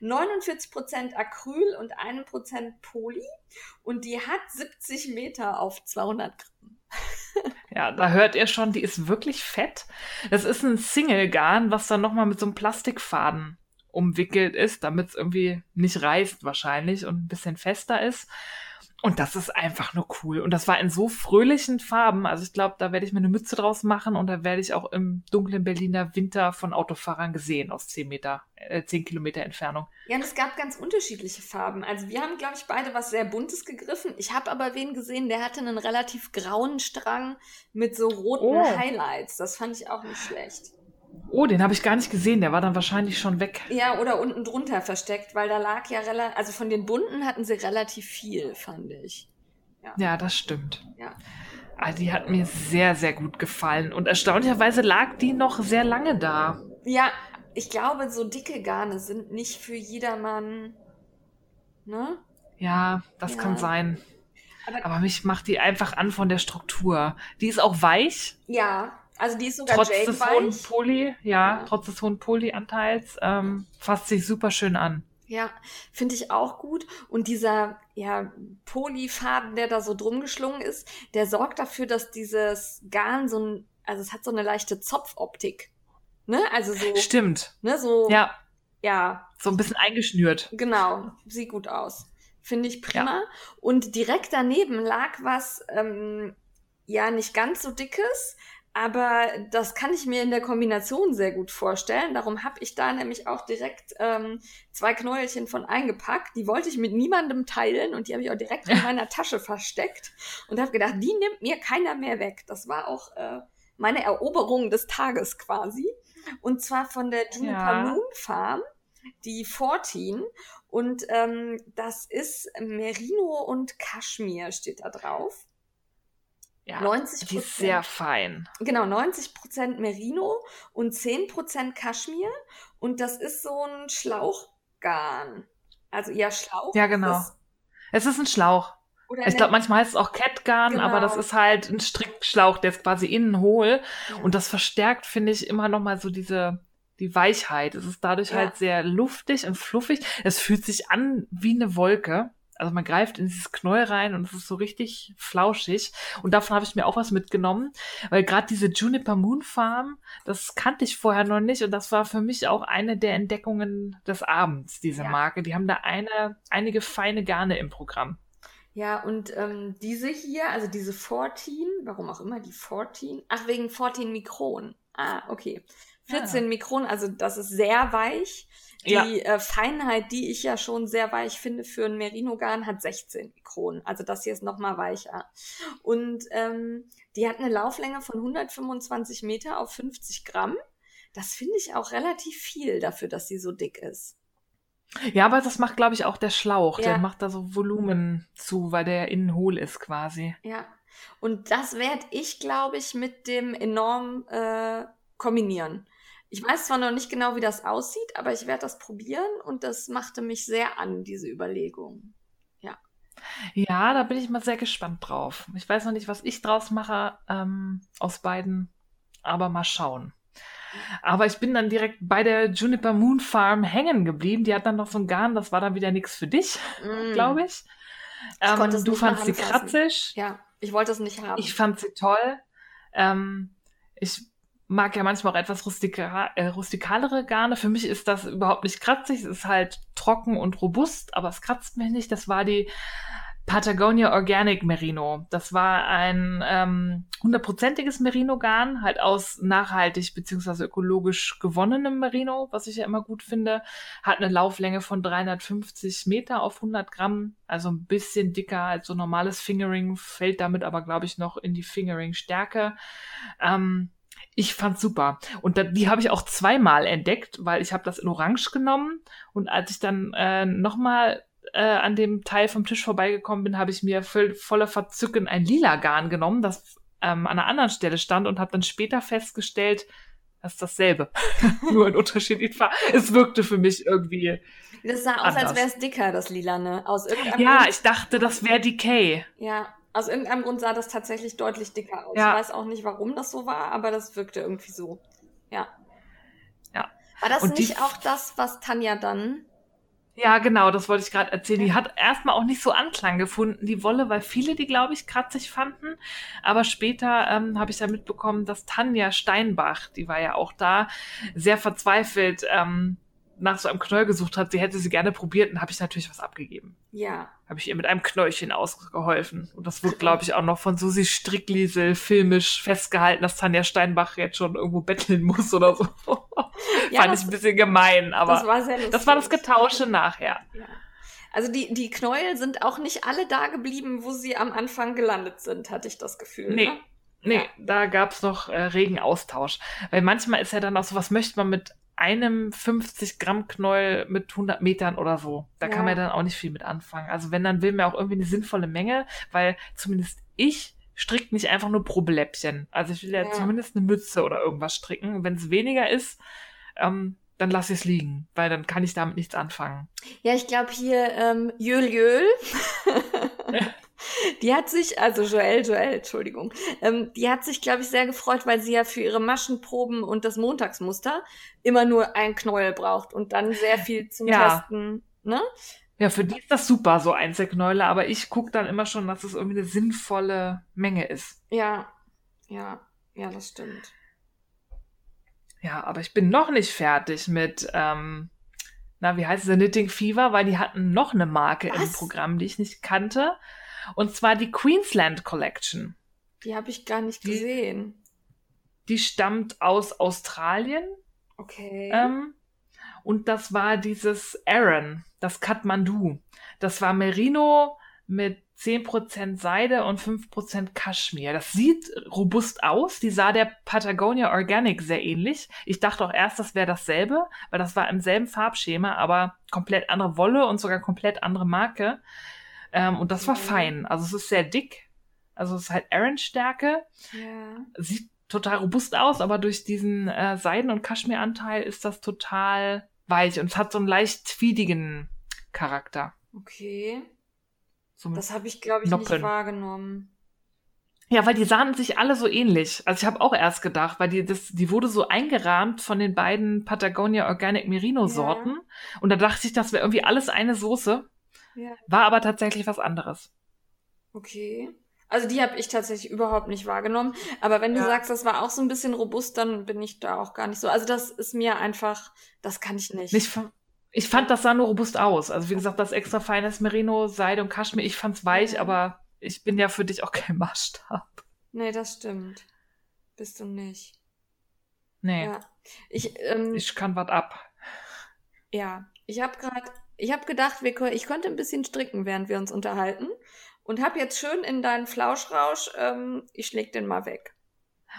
49% Acryl und 1% Poly und die hat 70 Meter auf 200 Gramm. *laughs* Ja, da hört ihr schon, die ist wirklich fett. Das ist ein Single-Garn, was dann nochmal mit so einem Plastikfaden umwickelt ist, damit es irgendwie nicht reißt wahrscheinlich und ein bisschen fester ist. Und das ist einfach nur cool. Und das war in so fröhlichen Farben. Also ich glaube, da werde ich mir eine Mütze draus machen und da werde ich auch im dunklen Berliner Winter von Autofahrern gesehen aus 10 Meter, äh, 10 Kilometer Entfernung. Ja, und es gab ganz unterschiedliche Farben. Also wir haben, glaube ich, beide was sehr Buntes gegriffen. Ich habe aber wen gesehen, der hatte einen relativ grauen Strang mit so roten oh. Highlights. Das fand ich auch nicht schlecht. Oh, den habe ich gar nicht gesehen. Der war dann wahrscheinlich schon weg. Ja, oder unten drunter versteckt, weil da lag ja relativ, also von den bunten hatten sie relativ viel, fand ich. Ja, ja das stimmt. Ja. Also die hat mir sehr, sehr gut gefallen. Und erstaunlicherweise lag die noch sehr lange da. Ja, ich glaube, so dicke Garne sind nicht für jedermann. Ne? Ja, das ja. kann sein. Aber, Aber mich macht die einfach an von der Struktur. Die ist auch weich. Ja, also die ist sogar trotz des hohen Poly, ja, ja, trotz des hohen Polyanteils, ähm, fasst sich super schön an. Ja, finde ich auch gut. Und dieser ja, Polyfaden, der da so drum geschlungen ist, der sorgt dafür, dass dieses Garn so ein, also es hat so eine leichte Zopfoptik. Ne? Also so. Stimmt. Ne, so. Ja. Ja. So ein bisschen eingeschnürt. Genau. Sieht gut aus. Finde ich prima. Ja. Und direkt daneben lag was, ähm, ja, nicht ganz so dickes, aber das kann ich mir in der Kombination sehr gut vorstellen. Darum habe ich da nämlich auch direkt ähm, zwei Knäuelchen von eingepackt. Die wollte ich mit niemandem teilen und die habe ich auch direkt in meiner Tasche versteckt und habe gedacht, die nimmt mir keiner mehr weg. Das war auch äh, meine Eroberung des Tages quasi. Und zwar von der Juniper ja. Moon Farm, die 14. Und ähm, das ist Merino und Kaschmir steht da drauf. Ja, 90 die ist sehr fein. Genau, 90% Merino und 10% Kaschmir. Und das ist so ein Schlauchgarn. Also ja, Schlauch. Ja, genau. Es ist ein Schlauch. ich glaube, manchmal heißt es auch Catgarn, genau. aber das ist halt ein Strickschlauch, der ist quasi innen hohl. Ja. Und das verstärkt, finde ich, immer noch mal so diese, die Weichheit. Es ist dadurch ja. halt sehr luftig und fluffig. Es fühlt sich an wie eine Wolke. Also man greift in dieses Knäuel rein und es ist so richtig flauschig. Und davon habe ich mir auch was mitgenommen, weil gerade diese Juniper Moon Farm, das kannte ich vorher noch nicht und das war für mich auch eine der Entdeckungen des Abends, diese ja. Marke. Die haben da eine, einige feine Garne im Programm. Ja, und ähm, diese hier, also diese 14, warum auch immer die 14, ach, wegen 14 Mikron. Ah, okay. 14 ja. Mikron, also das ist sehr weich. Die ja. äh, Feinheit, die ich ja schon sehr weich finde für ein Merino-Garn, hat 16 Mikronen. Also das hier ist noch mal weicher. Und ähm, die hat eine Lauflänge von 125 Meter auf 50 Gramm. Das finde ich auch relativ viel dafür, dass sie so dick ist. Ja, aber das macht, glaube ich, auch der Schlauch. Ja. Der macht da so Volumen zu, weil der innen hohl ist quasi. Ja. Und das werde ich, glaube ich, mit dem enorm äh, kombinieren. Ich weiß zwar noch nicht genau, wie das aussieht, aber ich werde das probieren und das machte mich sehr an, diese Überlegung. Ja. Ja, da bin ich mal sehr gespannt drauf. Ich weiß noch nicht, was ich draus mache ähm, aus beiden, aber mal schauen. Aber ich bin dann direkt bei der Juniper Moon Farm hängen geblieben. Die hat dann noch so ein Garn, das war dann wieder nichts für dich, mm. glaube ich. ich ähm, du fandst sie kratzig. Ja, ich wollte es nicht haben. Ich fand sie toll. Ähm, ich mag ja manchmal auch etwas rustika äh, rustikalere Garne. Für mich ist das überhaupt nicht kratzig. Es ist halt trocken und robust, aber es kratzt mich nicht. Das war die Patagonia Organic Merino. Das war ein ähm, hundertprozentiges ähm, Merino-Garn, halt aus nachhaltig bzw. ökologisch gewonnenem Merino, was ich ja immer gut finde. Hat eine Lauflänge von 350 Meter auf 100 Gramm, also ein bisschen dicker als so normales Fingering, fällt damit aber, glaube ich, noch in die Fingering-Stärke. Ähm, ich fand's super. Und da, die habe ich auch zweimal entdeckt, weil ich habe das in Orange genommen und als ich dann äh, nochmal äh, an dem Teil vom Tisch vorbeigekommen bin, habe ich mir voll, voller Verzücken ein lila Garn genommen, das ähm, an einer anderen Stelle stand und habe dann später festgestellt, das ist dasselbe. *laughs* Nur in unterschiedlichen Farben. Es wirkte für mich irgendwie. Das sah aus, anders. als wäre es dicker, das Lilane. Aus irgendeinem ja, ich dachte, das wäre Decay. Ja, aus irgendeinem Grund sah das tatsächlich deutlich dicker aus. Ja. Ich weiß auch nicht, warum das so war, aber das wirkte irgendwie so. Ja. Ja. War das und nicht auch das, was Tanja dann ja, genau, das wollte ich gerade erzählen. Die hat erstmal auch nicht so Anklang gefunden, die Wolle, weil viele die, glaube ich, kratzig fanden. Aber später ähm, habe ich ja mitbekommen, dass Tanja Steinbach, die war ja auch da, sehr verzweifelt ähm, nach so einem Knoll gesucht hat. Sie hätte sie gerne probiert und habe ich natürlich was abgegeben. Ja. Habe ich ihr mit einem Knäulchen ausgeholfen. Und das wird, glaube ich, auch noch von Susi Strickliesel filmisch festgehalten, dass Tanja Steinbach jetzt schon irgendwo betteln muss oder so. *laughs* ja, Fand ich ein bisschen gemein, aber das war, sehr lustig. das, war das Getausche nachher. Ja. Also die, die Knäuel sind auch nicht alle da geblieben, wo sie am Anfang gelandet sind, hatte ich das Gefühl. Nee. Ne? Nee, ja. da gab's noch äh, regen Austausch. Weil manchmal ist ja dann auch so, was möchte man mit einem 50 Gramm Knäuel mit 100 Metern oder so. Da ja. kann man dann auch nicht viel mit anfangen. Also wenn, dann will man auch irgendwie eine sinnvolle Menge, weil zumindest ich strickt nicht einfach nur pro Bläppchen. Also ich will ja, ja. zumindest eine Mütze oder irgendwas stricken. Wenn es weniger ist, ähm, dann lass es liegen, weil dann kann ich damit nichts anfangen. Ja, ich glaube hier ähm, Jöl Jöl. *laughs* Die hat sich, also Joelle, Joelle, Entschuldigung, ähm, die hat sich, glaube ich, sehr gefreut, weil sie ja für ihre Maschenproben und das Montagsmuster immer nur ein Knäuel braucht und dann sehr viel zum ja. Testen, ne? Ja, für die ist das super, so Einzelknäule, aber ich gucke dann immer schon, dass es irgendwie eine sinnvolle Menge ist. Ja, ja, ja, das stimmt. Ja, aber ich bin noch nicht fertig mit, ähm, na, wie heißt es, Knitting Fever, weil die hatten noch eine Marke Was? im Programm, die ich nicht kannte. Und zwar die Queensland Collection. Die habe ich gar nicht gesehen. Die, die stammt aus Australien. Okay. Ähm, und das war dieses Aaron, das Kathmandu. Das war Merino mit 10% Seide und 5% Kaschmir. Das sieht robust aus. Die sah der Patagonia Organic sehr ähnlich. Ich dachte auch erst, das wäre dasselbe, weil das war im selben Farbschema, aber komplett andere Wolle und sogar komplett andere Marke. Ähm, und das war mhm. fein. Also es ist sehr dick. Also es ist halt Aaron-Stärke. Ja. Sieht total robust aus, aber durch diesen äh, Seiden- und Kaschmir-Anteil ist das total weich und es hat so einen leicht tweedigen Charakter. Okay. So das habe ich, glaube ich, Noppen. nicht wahrgenommen. Ja, weil die sahen sich alle so ähnlich. Also ich habe auch erst gedacht, weil die, das, die wurde so eingerahmt von den beiden Patagonia Organic Merino Sorten. Ja. Und da dachte ich, das wäre irgendwie alles eine Soße. Ja. War aber tatsächlich was anderes. Okay. Also die habe ich tatsächlich überhaupt nicht wahrgenommen. Aber wenn du ja. sagst, das war auch so ein bisschen robust, dann bin ich da auch gar nicht so. Also das ist mir einfach, das kann ich nicht. nicht ich fand, das sah nur robust aus. Also wie gesagt, das extra feines Merino, Seide und Kaschmir, ich fand's weich, ja. aber ich bin ja für dich auch kein Maßstab. Nee, das stimmt. Bist du nicht. Nee. Ja. Ich, ähm, ich kann was ab. Ja, ich habe gerade ich habe gedacht, wir, ich könnte ein bisschen stricken, während wir uns unterhalten. Und habe jetzt schön in deinen Flauschrausch, ähm, ich schläg den mal weg.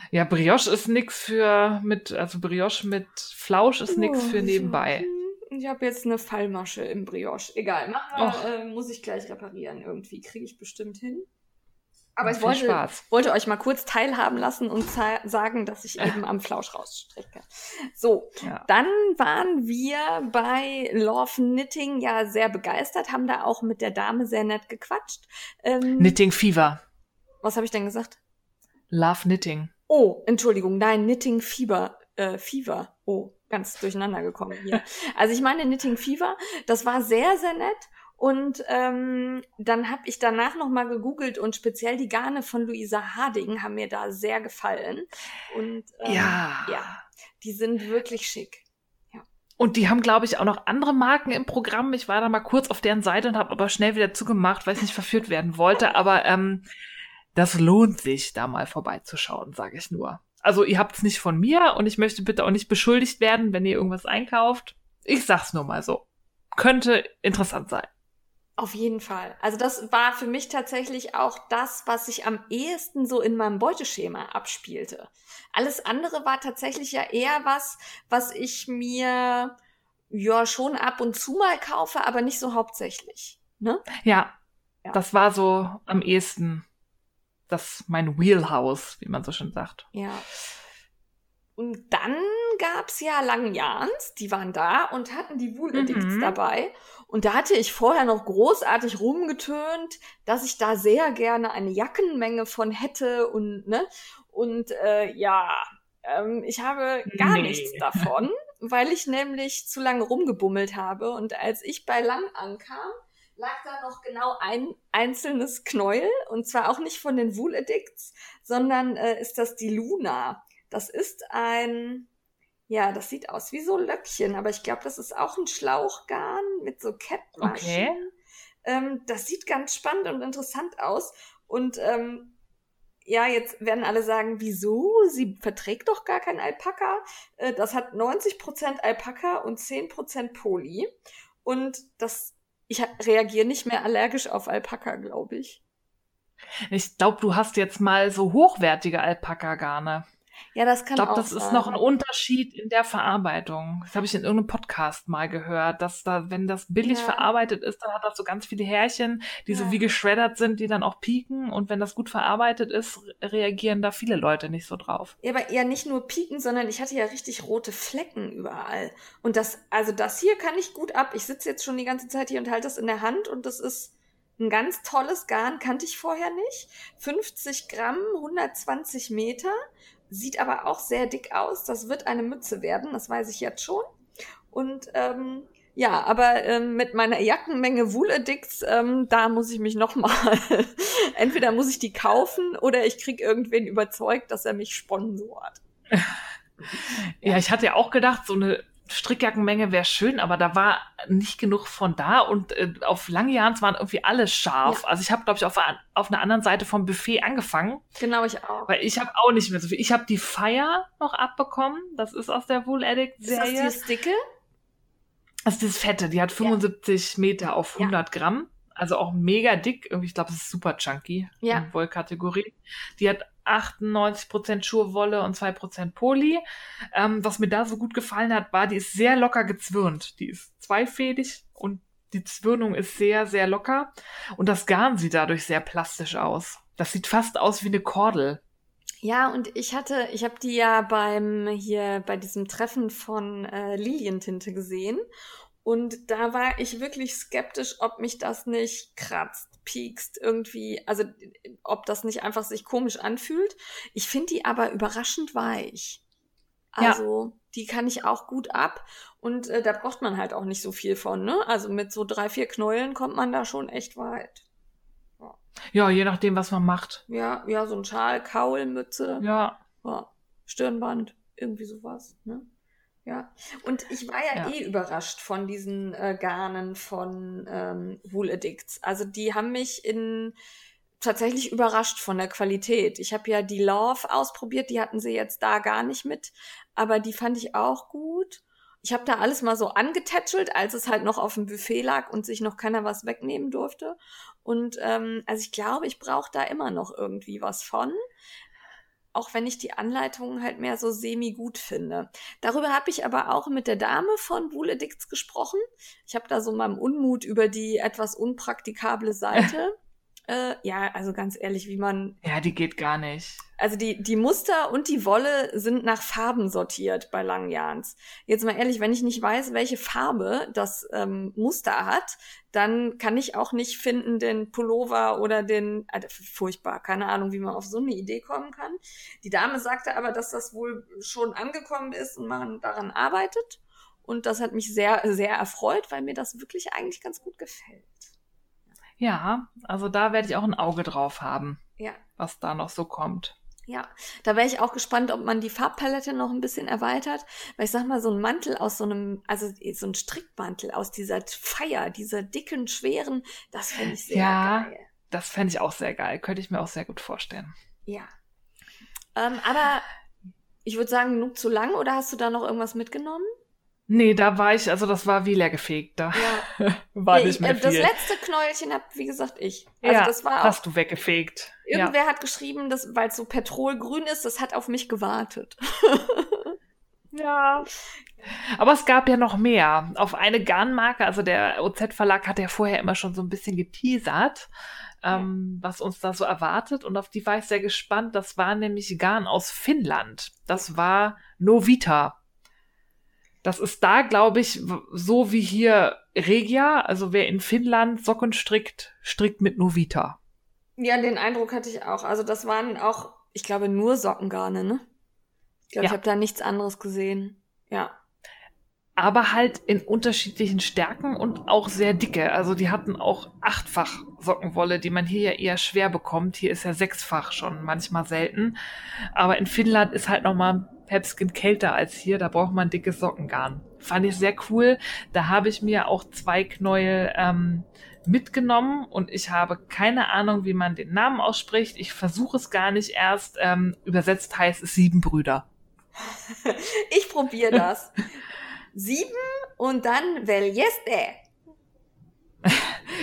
Ja, Brioche ist nix für mit, also Brioche mit Flausch ist nix für nebenbei. Ich habe jetzt eine Fallmasche im Brioche. Egal, mach mal, äh, muss ich gleich reparieren irgendwie. Kriege ich bestimmt hin. Aber ich wollte, wollte, euch mal kurz teilhaben lassen und sagen, dass ich eben *laughs* am Flausch rausstrecke. So, ja. dann waren wir bei Love Knitting ja sehr begeistert, haben da auch mit der Dame sehr nett gequatscht. Ähm, Knitting Fever. Was habe ich denn gesagt? Love Knitting. Oh, Entschuldigung, nein, Knitting Fever. Äh, Fever. Oh, ganz durcheinander gekommen hier. *laughs* Also ich meine Knitting Fever, das war sehr, sehr nett. Und ähm, dann habe ich danach nochmal gegoogelt und speziell die Garne von Luisa Harding haben mir da sehr gefallen. Und ähm, ja. ja, die sind wirklich schick. Ja. Und die haben, glaube ich, auch noch andere Marken im Programm. Ich war da mal kurz auf deren Seite und habe aber schnell wieder zugemacht, weil ich nicht verführt werden wollte. Aber ähm, das lohnt sich, da mal vorbeizuschauen, sage ich nur. Also ihr habt es nicht von mir und ich möchte bitte auch nicht beschuldigt werden, wenn ihr irgendwas einkauft. Ich sag's nur mal so. Könnte interessant sein. Auf jeden Fall. Also das war für mich tatsächlich auch das, was sich am ehesten so in meinem Beuteschema abspielte. Alles andere war tatsächlich ja eher was, was ich mir ja schon ab und zu mal kaufe, aber nicht so hauptsächlich. Ne? Ja, ja. das war so am ehesten das mein Wheelhouse, wie man so schön sagt. Ja. Und dann gab's ja Langjahns, die waren da und hatten die Wool Addicts mhm. dabei. Und da hatte ich vorher noch großartig rumgetönt, dass ich da sehr gerne eine Jackenmenge von hätte und ne und äh, ja, ähm, ich habe gar nee. nichts davon, weil ich nämlich zu lange rumgebummelt habe. Und als ich bei Lang ankam, lag da noch genau ein einzelnes Knäuel und zwar auch nicht von den Wool Addicts, sondern äh, ist das die Luna. Das ist ein ja, das sieht aus wie so Löckchen, aber ich glaube, das ist auch ein Schlauchgarn mit so Kettmaschen. Okay. Ähm, das sieht ganz spannend und interessant aus. Und ähm, ja, jetzt werden alle sagen, wieso? Sie verträgt doch gar kein Alpaka. Äh, das hat 90% Alpaka und 10% Poli. Und das, ich reagiere nicht mehr allergisch auf Alpaka, glaube ich. Ich glaube, du hast jetzt mal so hochwertige Alpaka-Garne. Ja, das kann ich glaube, das sein. ist noch ein Unterschied in der Verarbeitung. Das habe ich in irgendeinem Podcast mal gehört, dass da, wenn das billig ja. verarbeitet ist, dann hat das so ganz viele Härchen, die ja. so wie geschreddert sind, die dann auch pieken. Und wenn das gut verarbeitet ist, reagieren da viele Leute nicht so drauf. Ja, aber eher nicht nur pieken, sondern ich hatte ja richtig rote Flecken überall. Und das, also das hier kann ich gut ab. Ich sitze jetzt schon die ganze Zeit hier und halte das in der Hand und das ist ein ganz tolles Garn, kannte ich vorher nicht. 50 Gramm, 120 Meter sieht aber auch sehr dick aus. Das wird eine Mütze werden, das weiß ich jetzt schon. Und ähm, ja, aber ähm, mit meiner Jackenmenge Wool Addicts, ähm, da muss ich mich noch mal, *laughs* entweder muss ich die kaufen oder ich krieg irgendwen überzeugt, dass er mich sponsort. *laughs* ja, ich hatte ja auch gedacht, so eine Strickjackenmenge wäre schön, aber da war nicht genug von da und äh, auf Langjahns waren irgendwie alle scharf. Ja. Also ich habe, glaube ich, auf, auf einer anderen Seite vom Buffet angefangen. Genau, ich auch. Weil ich habe auch nicht mehr so viel. Ich habe die Fire noch abbekommen. Das ist aus der Wool Addict Serie. Ist das die Dicke? Also das Fette, die hat 75 ja. Meter auf 100 ja. Gramm. Also auch mega dick. Irgendwie, ich glaube, es ist super chunky. Ja. In Wollkategorie. Die hat 98% Schurwolle und 2% Poly. Ähm, was mir da so gut gefallen hat, war, die ist sehr locker gezwirnt. Die ist zweifädig und die Zwirnung ist sehr, sehr locker. Und das Garn sieht dadurch sehr plastisch aus. Das sieht fast aus wie eine Kordel. Ja, und ich hatte, ich habe die ja beim hier bei diesem Treffen von äh, Lilientinte gesehen und da war ich wirklich skeptisch, ob mich das nicht kratzt, piekst, irgendwie, also ob das nicht einfach sich komisch anfühlt. Ich finde die aber überraschend weich. Also, ja. die kann ich auch gut ab. Und äh, da braucht man halt auch nicht so viel von, ne? Also mit so drei, vier Knäulen kommt man da schon echt weit. Ja, ja je nachdem, was man macht. Ja, ja, so ein Schal, Kaulmütze. Ja. ja. Stirnband, irgendwie sowas, ne? Ja, und ich war ja, ja, eh überrascht von diesen äh, Garnen von ähm, Wool Addicts. Also die haben mich in tatsächlich überrascht von der Qualität. Ich habe ja die Love ausprobiert, die hatten sie jetzt da gar nicht mit, aber die fand ich auch gut. Ich habe da alles mal so angetätschelt, als es halt noch auf dem Buffet lag und sich noch keiner was wegnehmen durfte. Und ähm, also ich glaube, ich brauche da immer noch irgendwie was von auch wenn ich die Anleitungen halt mehr so semi-gut finde. Darüber habe ich aber auch mit der Dame von Wool Addicts gesprochen. Ich habe da so meinem Unmut über die etwas unpraktikable *laughs* Seite Äh, ja, also ganz ehrlich, wie man. Ja, die geht gar nicht. Also die, die Muster und die Wolle sind nach Farben sortiert bei Langjahns. Jetzt mal ehrlich, wenn ich nicht weiß, welche Farbe das ähm, Muster hat, dann kann ich auch nicht finden den Pullover oder den. Äh, furchtbar, keine Ahnung, wie man auf so eine Idee kommen kann. Die Dame sagte aber, dass das wohl schon angekommen ist und man daran arbeitet. Und das hat mich sehr, sehr erfreut, weil mir das wirklich eigentlich ganz gut gefällt. Ja, also da werde ich auch ein Auge drauf haben, Ja, was da noch so kommt. ja. Da wäre ich auch gespannt, ob man die Farbpalette noch ein bisschen erweitert. Weil ich sag mal, so ein Mantel aus so einem, also so ein Strickmantel aus dieser Feier, dieser dicken, schweren, das fände ich sehr Ja. geil. Das fände ich auch sehr geil. Könnte ich mir auch sehr gut vorstellen. Ja. Ähm, aber ich würde sagen, genug zu lang oder hast du da noch irgendwas mitgenommen? Nee, da war ich, also das war wie leergefegt. Da Ja. *laughs* war Nee, nicht ich, mehr äh, das viel. letzte Knäuelchen hab, wie gesagt, ich. Also ja, das war auch, hast du weggefegt. Ja. irgendwer hat geschrieben, dass, weil es so petrolgrün ist, das hat auf mich gewartet. *laughs* ja. Aber es gab ja noch mehr. Auf eine Garnmarke, also der OZ-Verlag hat ja vorher immer schon so ein bisschen geteasert, ähm, was uns da so erwartet. Und auf die war ich sehr gespannt. Das war nämlich Garn aus Finnland. Das war Novita. Das ist da, glaube ich, so wie hier Regia. Also wer in Finnland Socken strickt, strickt mit Novita. Ja, den Eindruck hatte ich auch. Also das waren auch, ich glaube, nur Sockengarne, ne? Ich glaube, ich Ja. habe da nichts anderes gesehen. Ja. aber halt in unterschiedlichen Stärken und auch sehr dicke. Also die hatten auch achtfach Sockenwolle, die man hier ja eher schwer bekommt. Hier ist ja sechsfach schon manchmal selten. Aber in Finnland ist halt noch mal ein Päpskin kälter als hier. Da braucht man dickes Sockengarn. Fand ich sehr cool. Da habe ich mir auch zwei Knäuel ähm, mitgenommen und ich habe keine Ahnung, wie man den Namen ausspricht. Ich versuche es gar nicht erst. Ähm, übersetzt heißt es Sieben Brüder. *laughs* Ich probiere das. Sieben und dann Veljeste. *laughs*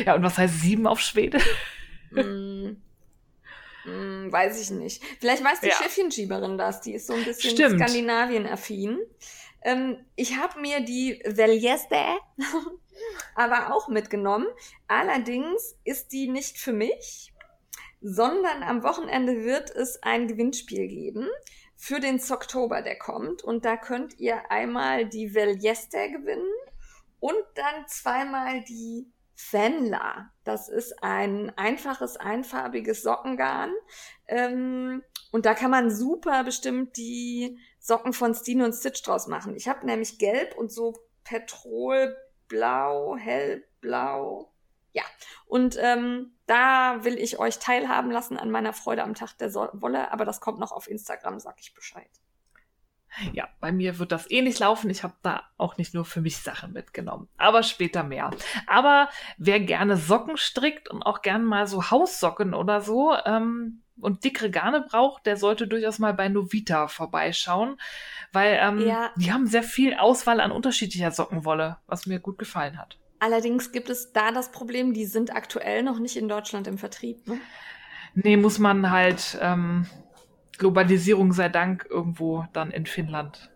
Ja, und was heißt sieben auf Schwede? Hm. Weiß ich nicht. Vielleicht weiß die Ja. Schiffchenschieberin das. Die ist so ein bisschen. Skandinavien-affin. Ähm, ich habe mir die Veljeste *laughs* aber auch mitgenommen. Allerdings ist die nicht für mich, sondern am Wochenende wird es ein Gewinnspiel geben für den Oktober, der kommt. Und da könnt ihr einmal die Veljeste gewinnen und dann zweimal die Fenla. Das ist ein einfaches, einfarbiges Sockengarn. Ähm, und da kann man super bestimmt die Socken von Stine und Stitch draus machen. Ich habe nämlich gelb und so petrolblau, hellblau. Ja, und ähm, da will ich euch teilhaben lassen an meiner Freude am Tag der so Wolle, aber das kommt noch auf Instagram, sag ich Bescheid. Ja, bei mir wird das eh nicht laufen. Ich habe da auch nicht nur für mich Sachen mitgenommen. Aber später mehr. Aber wer gerne Socken strickt und auch gern mal so Haussocken oder so ähm, und dickere Garne braucht, der sollte durchaus mal bei Novita vorbeischauen. Weil ähm, Ja. die haben sehr viel Auswahl an unterschiedlicher Sockenwolle, was mir gut gefallen hat. Allerdings gibt es da das Problem, die sind aktuell noch nicht in Deutschland im Vertrieb. Ne? Nee, muss man halt ähm, Globalisierung sei Dank irgendwo dann in Finnland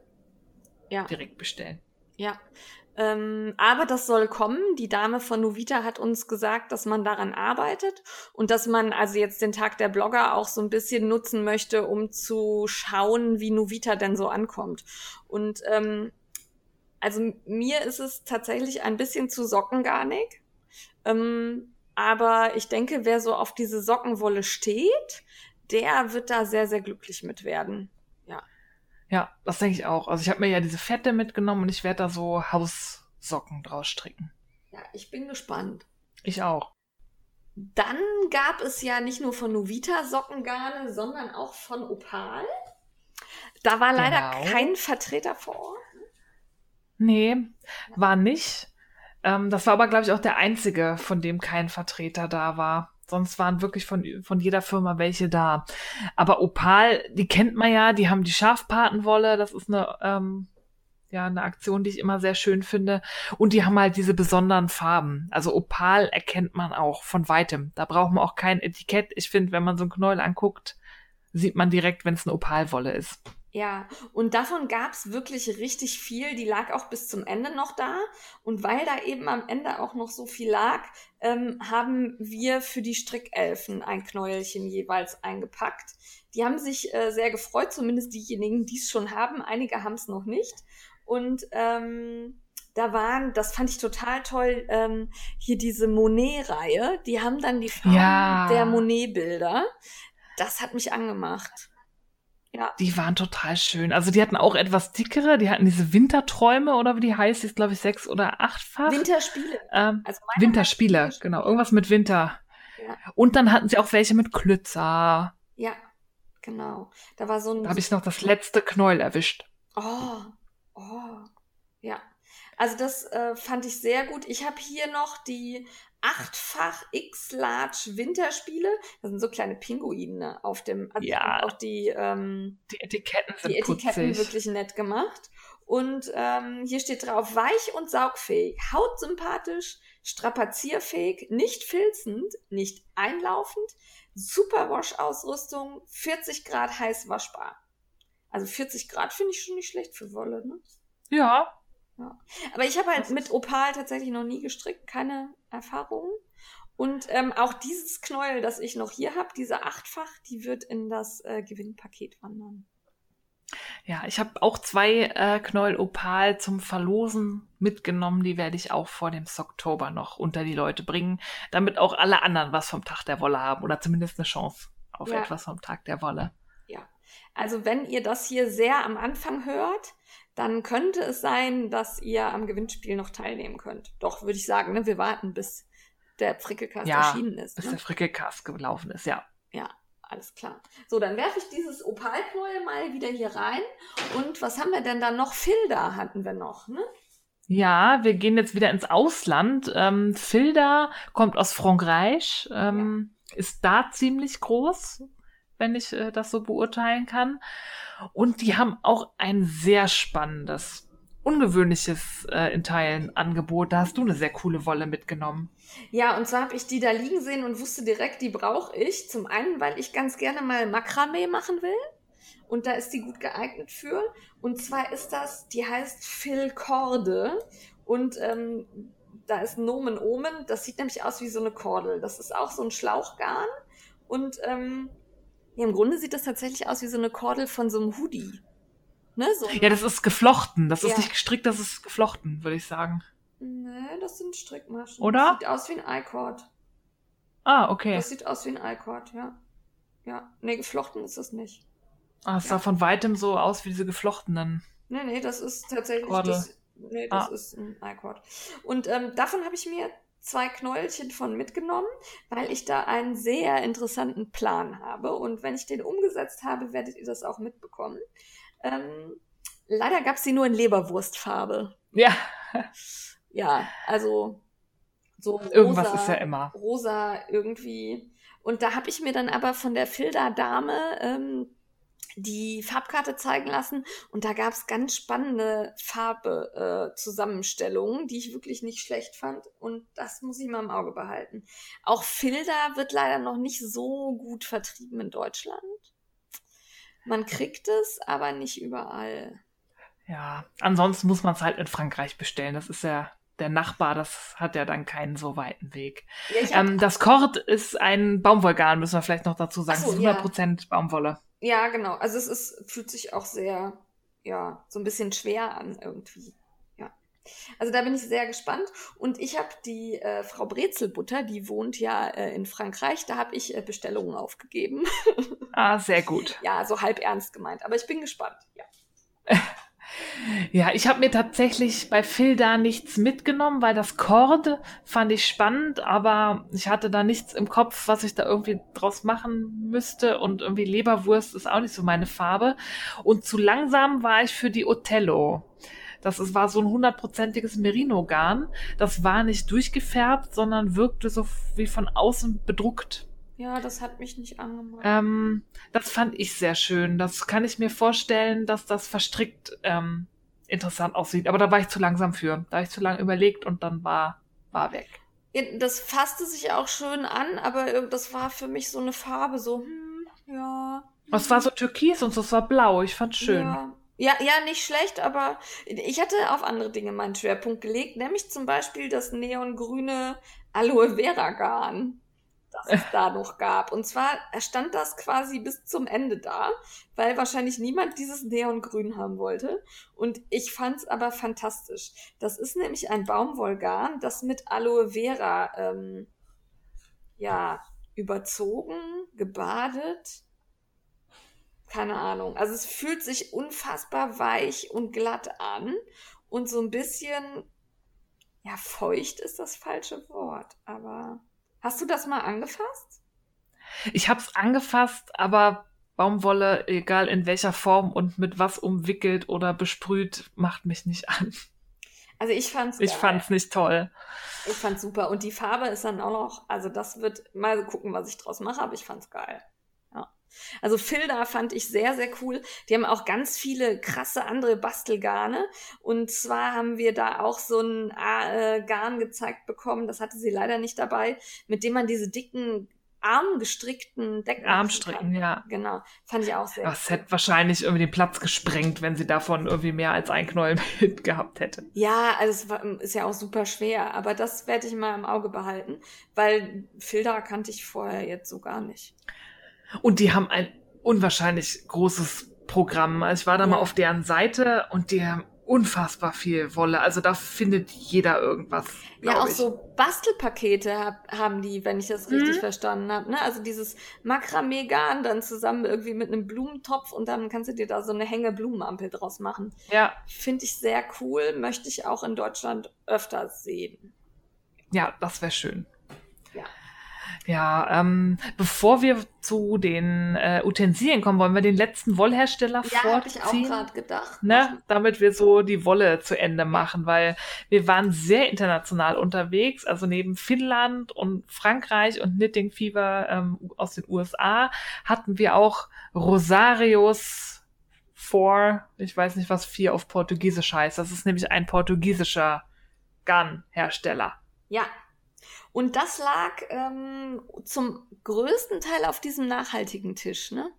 Ja. direkt bestellen. Ja. Ähm, aber das soll kommen. Die Dame von Novita hat uns gesagt, dass man daran arbeitet und dass man also jetzt den Tag der Blogger auch so ein bisschen nutzen möchte, um zu schauen, wie Novita denn so ankommt. Und ähm, also mir ist es tatsächlich ein bisschen zu sockengarnig. Ähm, aber ich denke, wer so auf diese Sockenwolle steht, der wird da sehr, sehr glücklich mit werden. Ja, das denke ich auch. Also ich habe mir ja diese Fette mitgenommen und ich werde da so Haussocken draus stricken. Ja, ich bin gespannt. Ich auch. Dann gab es ja nicht nur von Novita Sockengarne, sondern auch von Opal. Da war leider Genau. kein Vertreter vor Ort. Nee, war nicht. Ähm, das war aber, glaube ich, auch der einzige, von dem kein Vertreter da war. Sonst waren wirklich von, von jeder Firma welche da. Aber Opal, die kennt man ja, die haben die Schafpatenwolle, das ist eine, ähm, ja, eine Aktion, die ich immer sehr schön finde. Und die haben halt diese besonderen Farben. Also Opal erkennt man auch von weitem. Da braucht man auch kein Etikett. Ich finde, wenn man so ein Knäuel anguckt, sieht man direkt, wenn es eine Opalwolle ist. Ja, und davon gab's wirklich richtig viel. Die lag auch bis zum Ende noch da. Und weil da eben am Ende auch noch so viel lag, ähm, haben wir für die Strickelfen ein Knäuelchen jeweils eingepackt. Die haben sich äh, sehr gefreut, zumindest diejenigen, die es schon haben. Einige haben es noch nicht. Und ähm, da waren, das fand ich total toll, ähm, hier diese Monet-Reihe. Die haben dann die Farben Ja. der Monet-Bilder. Das hat mich angemacht. Ja. Die waren total schön. Also die hatten auch etwas dickere, die hatten diese Winterträume oder wie die heißt, die ist glaube ich sechs oder achtfach. Winterspiele. ähm, Also Winterspiele. genau, irgendwas mit Winter. Ja. Und dann hatten sie auch welche mit Klützer. Ja, genau. Da war so ein. Da habe ich noch das letzte Knäuel erwischt. Oh, oh, ja. Also das äh, fand ich sehr gut. Ich habe hier noch die achtfach X-Large Winterspiele. Das sind so kleine Pinguine auf dem. Also Ja. Auch die, ähm, Die Etiketten sind die Etiketten putzig. wirklich nett gemacht. Und ähm, hier steht drauf, weich und saugfähig, hautsympathisch, strapazierfähig, nicht filzend, nicht einlaufend, super Wash-Ausrüstung, 40 Grad heiß waschbar. Also 40 Grad finde ich schon nicht schlecht für Wolle, ne? Ja, Aber ich habe halt mit Opal tatsächlich noch nie gestrickt, keine Erfahrungen. Und ähm, auch dieses Knäuel, das ich noch hier habe, diese achtfach, die wird in das äh, Gewinnpaket wandern. ja, ich habe auch zwei äh, Knäuel Opal zum Verlosen mitgenommen. Die werde ich auch vor dem Oktober noch unter die Leute bringen, damit auch alle anderen was vom Tag der Wolle haben oder zumindest eine Chance auf Ja. etwas vom Tag der Wolle. Also wenn ihr das hier sehr am Anfang hört, dann könnte es sein, dass ihr am Gewinnspiel noch teilnehmen könnt. Doch, würde ich sagen, ne? wir warten, bis der Frickelcast Ja, erschienen ist. Bis Ne? der Frickelcast gelaufen ist, ja. Ja, alles klar. So, dann werfe ich dieses Opalknäuel mal wieder hier rein. Und was haben wir denn da noch? Filda hatten wir noch, ne? Ja, wir gehen jetzt wieder ins Ausland. Ähm, Filda kommt aus Frankreich, ähm, ist da ziemlich groß, wenn ich äh, das so beurteilen kann. Und die haben auch ein sehr spannendes, ungewöhnliches äh, in Teilen Angebot. Da hast du eine sehr coole Wolle mitgenommen. Ja, und zwar habe ich die da liegen sehen und wusste direkt, die brauche ich. Zum einen, weil ich ganz gerne mal Makramee machen will. Und da ist die gut geeignet für. Und zwar ist das, die heißt Phil Korde. Und ähm, da ist Nomen Omen. Das sieht nämlich aus wie so eine Kordel. Das ist auch so ein Schlauchgarn. Und ähm, ja, im Grunde sieht das tatsächlich aus wie so eine Kordel von so einem Hoodie. Ne? So Ja, das ist geflochten. Das Ja. ist nicht gestrickt, das ist geflochten, würde ich sagen. Nee, das sind Strickmaschen. Oder? Das sieht aus wie ein I-Cord. Ah, okay. Das sieht aus wie ein I-Cord, ja. Ja, nee, geflochten ist das nicht. Ah, es sah von weitem so aus wie diese geflochtenen. Nee, nee, das ist tatsächlich Kordel. das. Nee, das Ah. ist ein I-Cord. Und ähm, davon habe ich mir zwei Knäuelchen von mitgenommen, weil ich da einen sehr interessanten Plan habe. Und wenn ich den umgesetzt habe, werdet ihr das auch mitbekommen. Ähm, leider gab es sie nur in Leberwurstfarbe. Ja, Ja, also so irgendwas rosa, ist ja immer. rosa irgendwie. Und da habe ich mir dann aber von der Filda-Dame ähm, die Farbkarte zeigen lassen und da gab es ganz spannende Farbe-Zusammenstellungen, die ich wirklich nicht schlecht fand und das muss ich mal im Auge behalten. Auch Filda wird leider noch nicht so gut vertrieben in Deutschland. Man kriegt es, aber nicht überall. Ja, ansonsten muss man es halt in Frankreich bestellen. Das ist ja der Nachbar, das hat ja dann keinen so weiten Weg. Ja, Ähm, das Kord ist ein Baumwollgarn, müssen wir vielleicht noch dazu sagen. So, es ist ja. 100% Baumwolle. Ja genau. Also es ist, fühlt sich auch sehr, ja, so ein bisschen schwer an irgendwie. Ja. Also da bin ich sehr gespannt. Und ich habe die äh, Frau Brezelbutter, die wohnt ja äh, in Frankreich, da habe ich äh, Bestellungen aufgegeben. Ah, sehr gut. *laughs* ja, so halb ernst gemeint. Aber ich bin gespannt. Ja. *laughs* Ja, ich habe mir tatsächlich bei Phil da nichts mitgenommen, weil das Kord fand ich spannend, aber ich hatte da nichts im Kopf, was ich da irgendwie draus machen müsste und irgendwie Leberwurst ist auch nicht so meine Farbe und zu langsam war ich für die Othello. Das ist, war so ein hundertprozentiges Merino-Garn. Das war nicht durchgefärbt, sondern wirkte so wie von außen bedruckt. Ja, das hat mich nicht angemacht. Ähm, das fand ich sehr schön. Das kann ich mir vorstellen, dass das verstrickt ähm, interessant aussieht. Aber da war ich zu langsam für. Da habe ich zu lange überlegt und dann war, war weg. Das fasste sich auch schön an, aber das war für mich so eine Farbe, so, hm, ja. Es war so türkis und es war blau. Ich fand's schön. Ja. Ja, ja, nicht schlecht, aber ich hatte auf andere Dinge meinen Schwerpunkt gelegt, nämlich zum Beispiel das neongrüne Aloe Vera Garn, das es da noch gab. Und zwar stand das quasi bis zum Ende da, weil wahrscheinlich niemand dieses Neongrün haben wollte. Und ich fand's aber fantastisch. Das ist nämlich ein Baumwollgarn, das mit Aloe Vera ähm, ja überzogen, gebadet keine Ahnung. Also es fühlt sich unfassbar weich und glatt an und so ein bisschen, ja, feucht ist das falsche Wort, aber hast du das mal angefasst? Ich habe es angefasst, aber Baumwolle, egal in welcher Form und mit was umwickelt oder besprüht, macht mich nicht an. Also ich fand's Ich fand's nicht toll. Ich fand's super und die Farbe ist dann auch noch, also das wird mal gucken, was ich draus mache, aber ich fand's geil. Also Filda fand ich sehr, sehr cool. Die haben auch ganz viele krasse andere Bastelgarne. Und zwar haben wir da auch so ein äh, Garn gezeigt bekommen, das hatte sie leider nicht dabei, mit dem man diese dicken armgestrickten Decken. Armstricken, ja. Genau. Fand ich auch sehr Das cool. hätte wahrscheinlich irgendwie den Platz gesprengt, wenn sie davon irgendwie mehr als ein Knäuel *laughs* mit gehabt hätte. Ja, also es war, ist ja auch super schwer, aber das werde ich mal im Auge behalten, weil Filda kannte ich vorher jetzt so gar nicht. Und die haben ein unwahrscheinlich großes Programm. Also ich war da ja. mal auf deren Seite und die haben unfassbar viel Wolle. Also da findet jeder irgendwas. Ja, auch ich. so Bastelpakete hab, haben die, wenn ich das richtig mhm. verstanden habe. Ne? Also dieses Makramee-Garn dann zusammen irgendwie mit einem Blumentopf und dann kannst du dir da so eine Hänge-Blumenampel draus machen. Ja. Finde ich sehr cool, möchte ich auch in Deutschland öfter sehen. Ja, das wäre schön. Ja, ähm, bevor wir zu den äh, Utensilien kommen, wollen wir den letzten Wollhersteller ja, vorziehen. Ja, habe ich auch gerade gedacht. Ne? Damit wir so die Wolle zu Ende machen, weil wir waren sehr international unterwegs. Also neben Finnland und Frankreich und Knitting Fever ähm, aus den USA hatten wir auch Rosarios Four, ich weiß nicht, was vier auf Portugiesisch heißt. Das ist nämlich ein portugiesischer Garnhersteller. Ja, und das lag ähm, zum größten Teil auf diesem nachhaltigen Tisch, ne?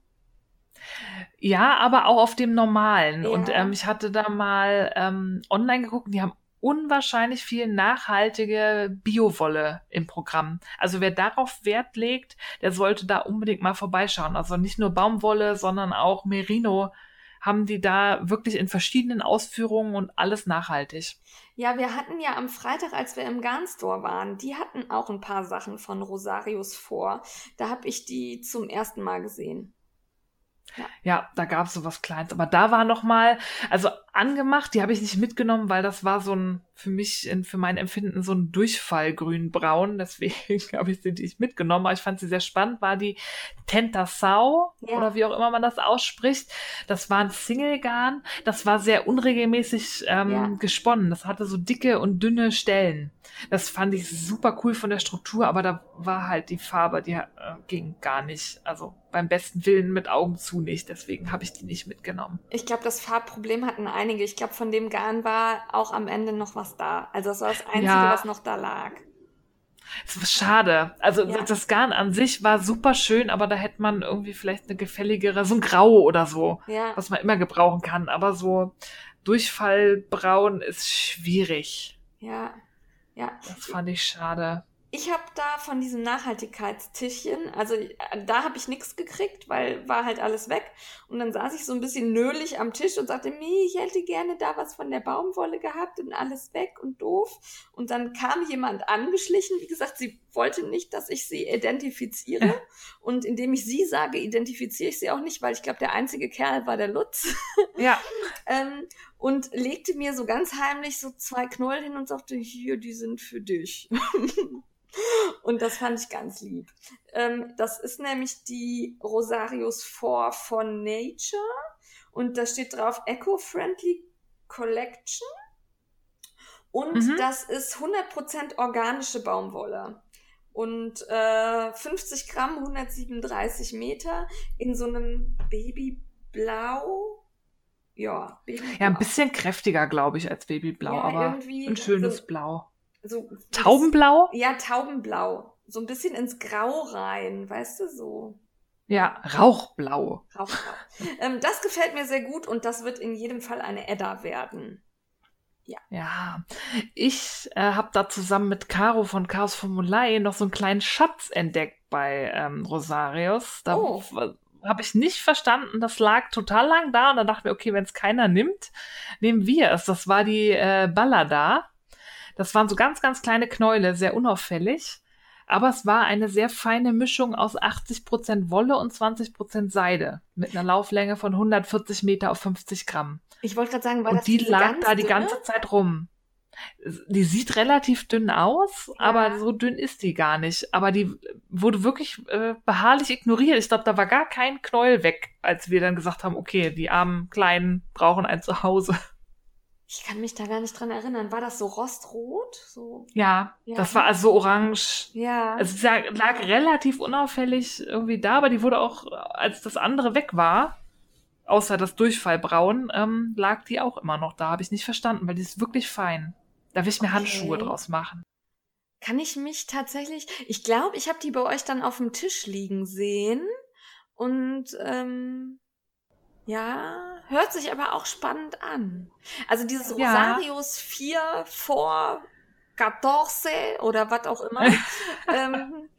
Ja, aber auch auf dem normalen. Ja. Und ähm, ich hatte da mal ähm, online geguckt, die haben unwahrscheinlich viel nachhaltige Biowolle im Programm. Also wer darauf Wert legt, der sollte da unbedingt mal vorbeischauen. Also nicht nur Baumwolle, sondern auch Merino haben die da wirklich in verschiedenen Ausführungen und alles nachhaltig. Ja, wir hatten ja am Freitag, als wir im Garnstore waren, die hatten auch ein paar Sachen von Rosarius vor. Da habe ich die zum ersten Mal gesehen. Ja, ja da gab es so was Kleines. Aber da war noch mal, also angemacht, die habe ich nicht mitgenommen, weil das war so ein, für mich, in, für mein Empfinden, so ein Durchfallgrün-braun. Deswegen *laughs* habe ich sie nicht mitgenommen. Aber ich fand sie sehr spannend, war die Tentasau ja. oder wie auch immer man das ausspricht. Das war ein Single-Garn. Das war sehr unregelmäßig ähm, ja. gesponnen. Das hatte so dicke und dünne Stellen. Das fand ich super cool von der Struktur, aber da war halt die Farbe, die äh, ging gar nicht. Also beim besten Willen mit Augen zu nicht. Deswegen habe ich die nicht mitgenommen. Ich glaube, das Farbproblem hatten einige. Ich glaube, von dem Garn war auch am Ende noch was da. Also das war das Einzige, ja. was noch da lag. Es war schade. Also ja. das Garn an sich war super schön, aber da hätte man irgendwie vielleicht eine gefälligere, so ein Grau oder so, ja. was man immer gebrauchen kann. Aber so Durchfallbraun ist schwierig. Ja, ja. Das fand ich schade. Ich habe da von diesem Nachhaltigkeitstischchen, also äh, da habe ich nichts gekriegt, weil war halt alles weg. Und dann saß ich so ein bisschen nölig am Tisch und sagte, nee, ich hätte gerne da was von der Baumwolle gehabt und alles weg und doof. Und dann kam jemand angeschlichen, wie gesagt, sie wollte nicht, dass ich sie identifiziere. *laughs* Und indem ich sie sage, identifiziere ich sie auch nicht, weil ich glaube, der einzige Kerl war der Lutz. *laughs* Ja. ähm, und legte mir so ganz heimlich so zwei Knoll hin und sagte, hier, die sind für dich. *laughs* Und das fand ich ganz lieb. Ähm, das ist nämlich die Rosarius 4 von Nature. Und da steht drauf Eco-Friendly Collection. Und mhm. das ist 100% organische Baumwolle. Und äh, 50 Gramm, 137 Meter in so einem Babyblau. Ja, Babyblau. Ja, ein bisschen kräftiger, glaube ich, als Babyblau, ja, aber ein schönes so, Blau so Taubenblau? Ja, Taubenblau. So ein bisschen ins Grau rein, weißt du so. Ja, Rauchblau. Rauchblau. ähm, das gefällt mir sehr gut und das wird in jedem Fall eine Edda werden. Ja. Ja, ich äh, habe da zusammen mit Caro von Chaos Formulei noch so einen kleinen Schatz entdeckt bei ähm, Rosarius. Da Oh. habe ich nicht verstanden. Das lag total lang da und dann dachten wir, okay, wenn es keiner nimmt, nehmen wir es. Das war die äh, Ballada. Das waren so ganz, ganz kleine Knäule, sehr unauffällig. Aber es war eine sehr feine Mischung aus 80% Wolle und 20% Seide mit einer Lauflänge von 140 Meter auf 50 Gramm. Ich wollte gerade sagen, war Und das die diese lag ganz da die dünne? ganze Zeit rum. Die sieht relativ dünn aus, Ja. aber so dünn ist die gar nicht. Aber die wurde wirklich äh, beharrlich ignoriert. Ich glaube, da war gar kein Knäuel weg, als wir dann gesagt haben, okay, die armen Kleinen brauchen ein Zuhause. Ich kann mich da gar nicht dran erinnern. War das so rostrot? So. Ja, Ja. das war also so orange. Ja. Also lag, lag relativ unauffällig irgendwie da, aber die wurde auch, als das andere weg war, außer das Durchfallbraun, ähm, lag die auch immer noch da. Habe ich nicht verstanden, weil die ist wirklich fein. Da will ich mir Okay. Handschuhe draus machen. Kann ich mich tatsächlich. Ich glaube, ich habe die bei euch dann auf dem Tisch liegen sehen. Und ähm, ja, hört sich aber auch spannend an. Also dieses Ja. Rosarius 4 vor 14 oder was auch immer. *laughs* ähm,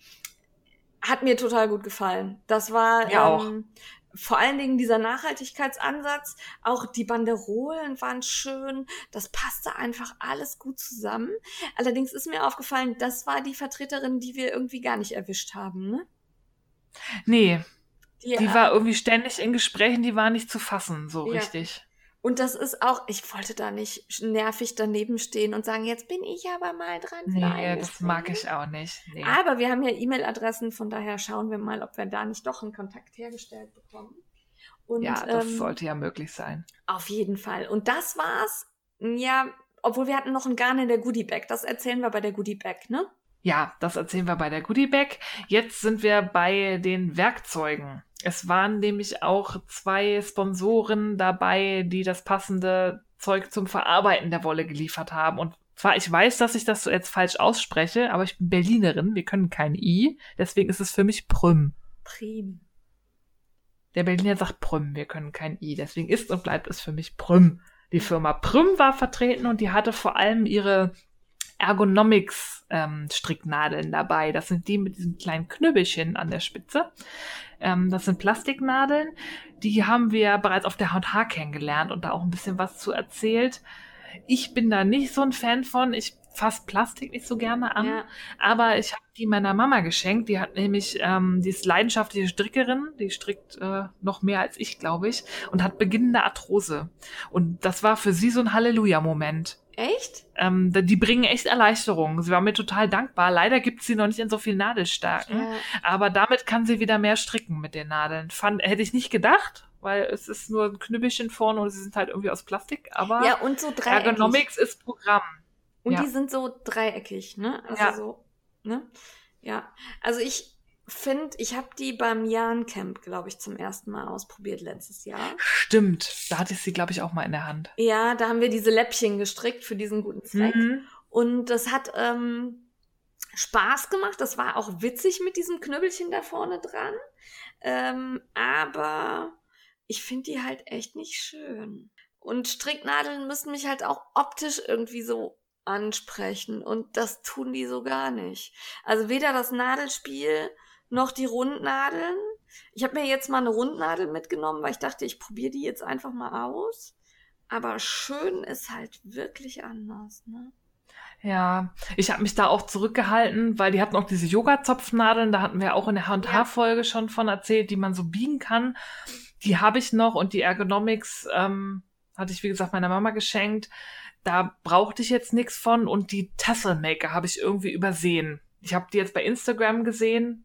hat mir total gut gefallen. Das war auch. ähm, vor allen Dingen dieser Nachhaltigkeitsansatz. Auch die Banderolen waren schön. Das passte einfach alles gut zusammen. Allerdings ist mir aufgefallen, das war die Vertreterin, die wir irgendwie gar nicht erwischt haben. Ne? Nee, Die, die war irgendwie ständig in Gesprächen, die war nicht zu fassen, so Ja. richtig. und das ist auch, ich wollte da nicht nervig daneben stehen und sagen, jetzt bin ich aber mal dran. Nee, eine das mag ich auch nicht. Nee. Aber wir haben ja E-Mail-Adressen, von daher schauen wir mal, ob wir da nicht doch einen Kontakt hergestellt bekommen. Und, ja, das ähm, sollte ja möglich sein. Auf jeden Fall. Und das war's. Ja, obwohl wir hatten noch einen Garn in der Goodie Bag. Das erzählen wir bei der Goodie Bag, ne? Ja, das erzählen wir bei der Goodie Bag. Jetzt sind wir bei den Werkzeugen. Es waren nämlich auch zwei Sponsoren dabei, die das passende Zeug zum Verarbeiten der Wolle geliefert haben. Und zwar, ich weiß, dass ich das so jetzt falsch ausspreche, aber ich bin Berlinerin, wir können kein I, deswegen ist es für mich Prüm. Prim. Der Berliner sagt Prüm, wir können kein I, deswegen ist und bleibt es für mich Prüm. Die Firma Prüm war vertreten und die hatte vor allem ihre Ergonomics ähm, Stricknadeln dabei. Das sind die mit diesem kleinen Knüppelchen an der Spitze. Ähm, das sind Plastiknadeln. Die haben wir bereits auf der H&H kennengelernt und da auch ein bisschen was zu erzählt. Ich bin da nicht so ein Fan von. Ich fasse Plastik nicht so gerne an. Ja. Aber ich habe die meiner Mama geschenkt. Die hat nämlich, ähm, die ist leidenschaftliche Strickerin. Die strickt äh, noch mehr als ich, glaube ich. Und hat beginnende Arthrose. Und das war für sie so ein Halleluja-Moment. Echt? Ähm, die bringen echt Erleichterung. Sie war mir total dankbar. Leider gibt sie noch nicht in so viel Nadelstärken. Ja. Aber damit kann sie wieder mehr stricken mit den Nadeln. Fand, hätte ich nicht gedacht, weil es ist nur ein Knüppelchen vorne und sie sind halt irgendwie aus Plastik. Aber ja, und so dreieckig. Ergonomics ist Programm. Und ja. die sind so dreieckig, ne? Also Ja. so, ne? Ja. Also ich finde, ich habe die beim Jan Camp, glaube ich, zum ersten Mal ausprobiert letztes Jahr. Stimmt. Da hatte ich sie, glaube ich, auch mal in der Hand. Ja, da haben wir diese Läppchen gestrickt für diesen guten Zweck. Mhm. Und das hat ähm, Spaß gemacht. Das war auch witzig mit diesem Knüppelchen da vorne dran. Ähm, aber ich finde die halt echt nicht schön. Und Stricknadeln müssen mich halt auch optisch irgendwie so ansprechen. Und das tun die so gar nicht. Also weder das Nadelspiel noch die Rundnadeln. Ich habe mir jetzt mal eine Rundnadel mitgenommen, weil ich dachte, ich probiere die jetzt einfach mal aus. Aber schön ist halt wirklich anders, ne? Ja, ich habe mich da auch zurückgehalten, weil die hatten auch diese Yoga-Zopfnadeln, da hatten wir auch in der H&H-Folge schon von erzählt, die man so biegen kann. Die habe ich noch und die Ergonomics ähm, hatte ich, wie gesagt, meiner Mama geschenkt. Da brauchte ich jetzt nichts von und die Tasselmaker habe ich irgendwie übersehen. Ich habe die jetzt bei Instagram gesehen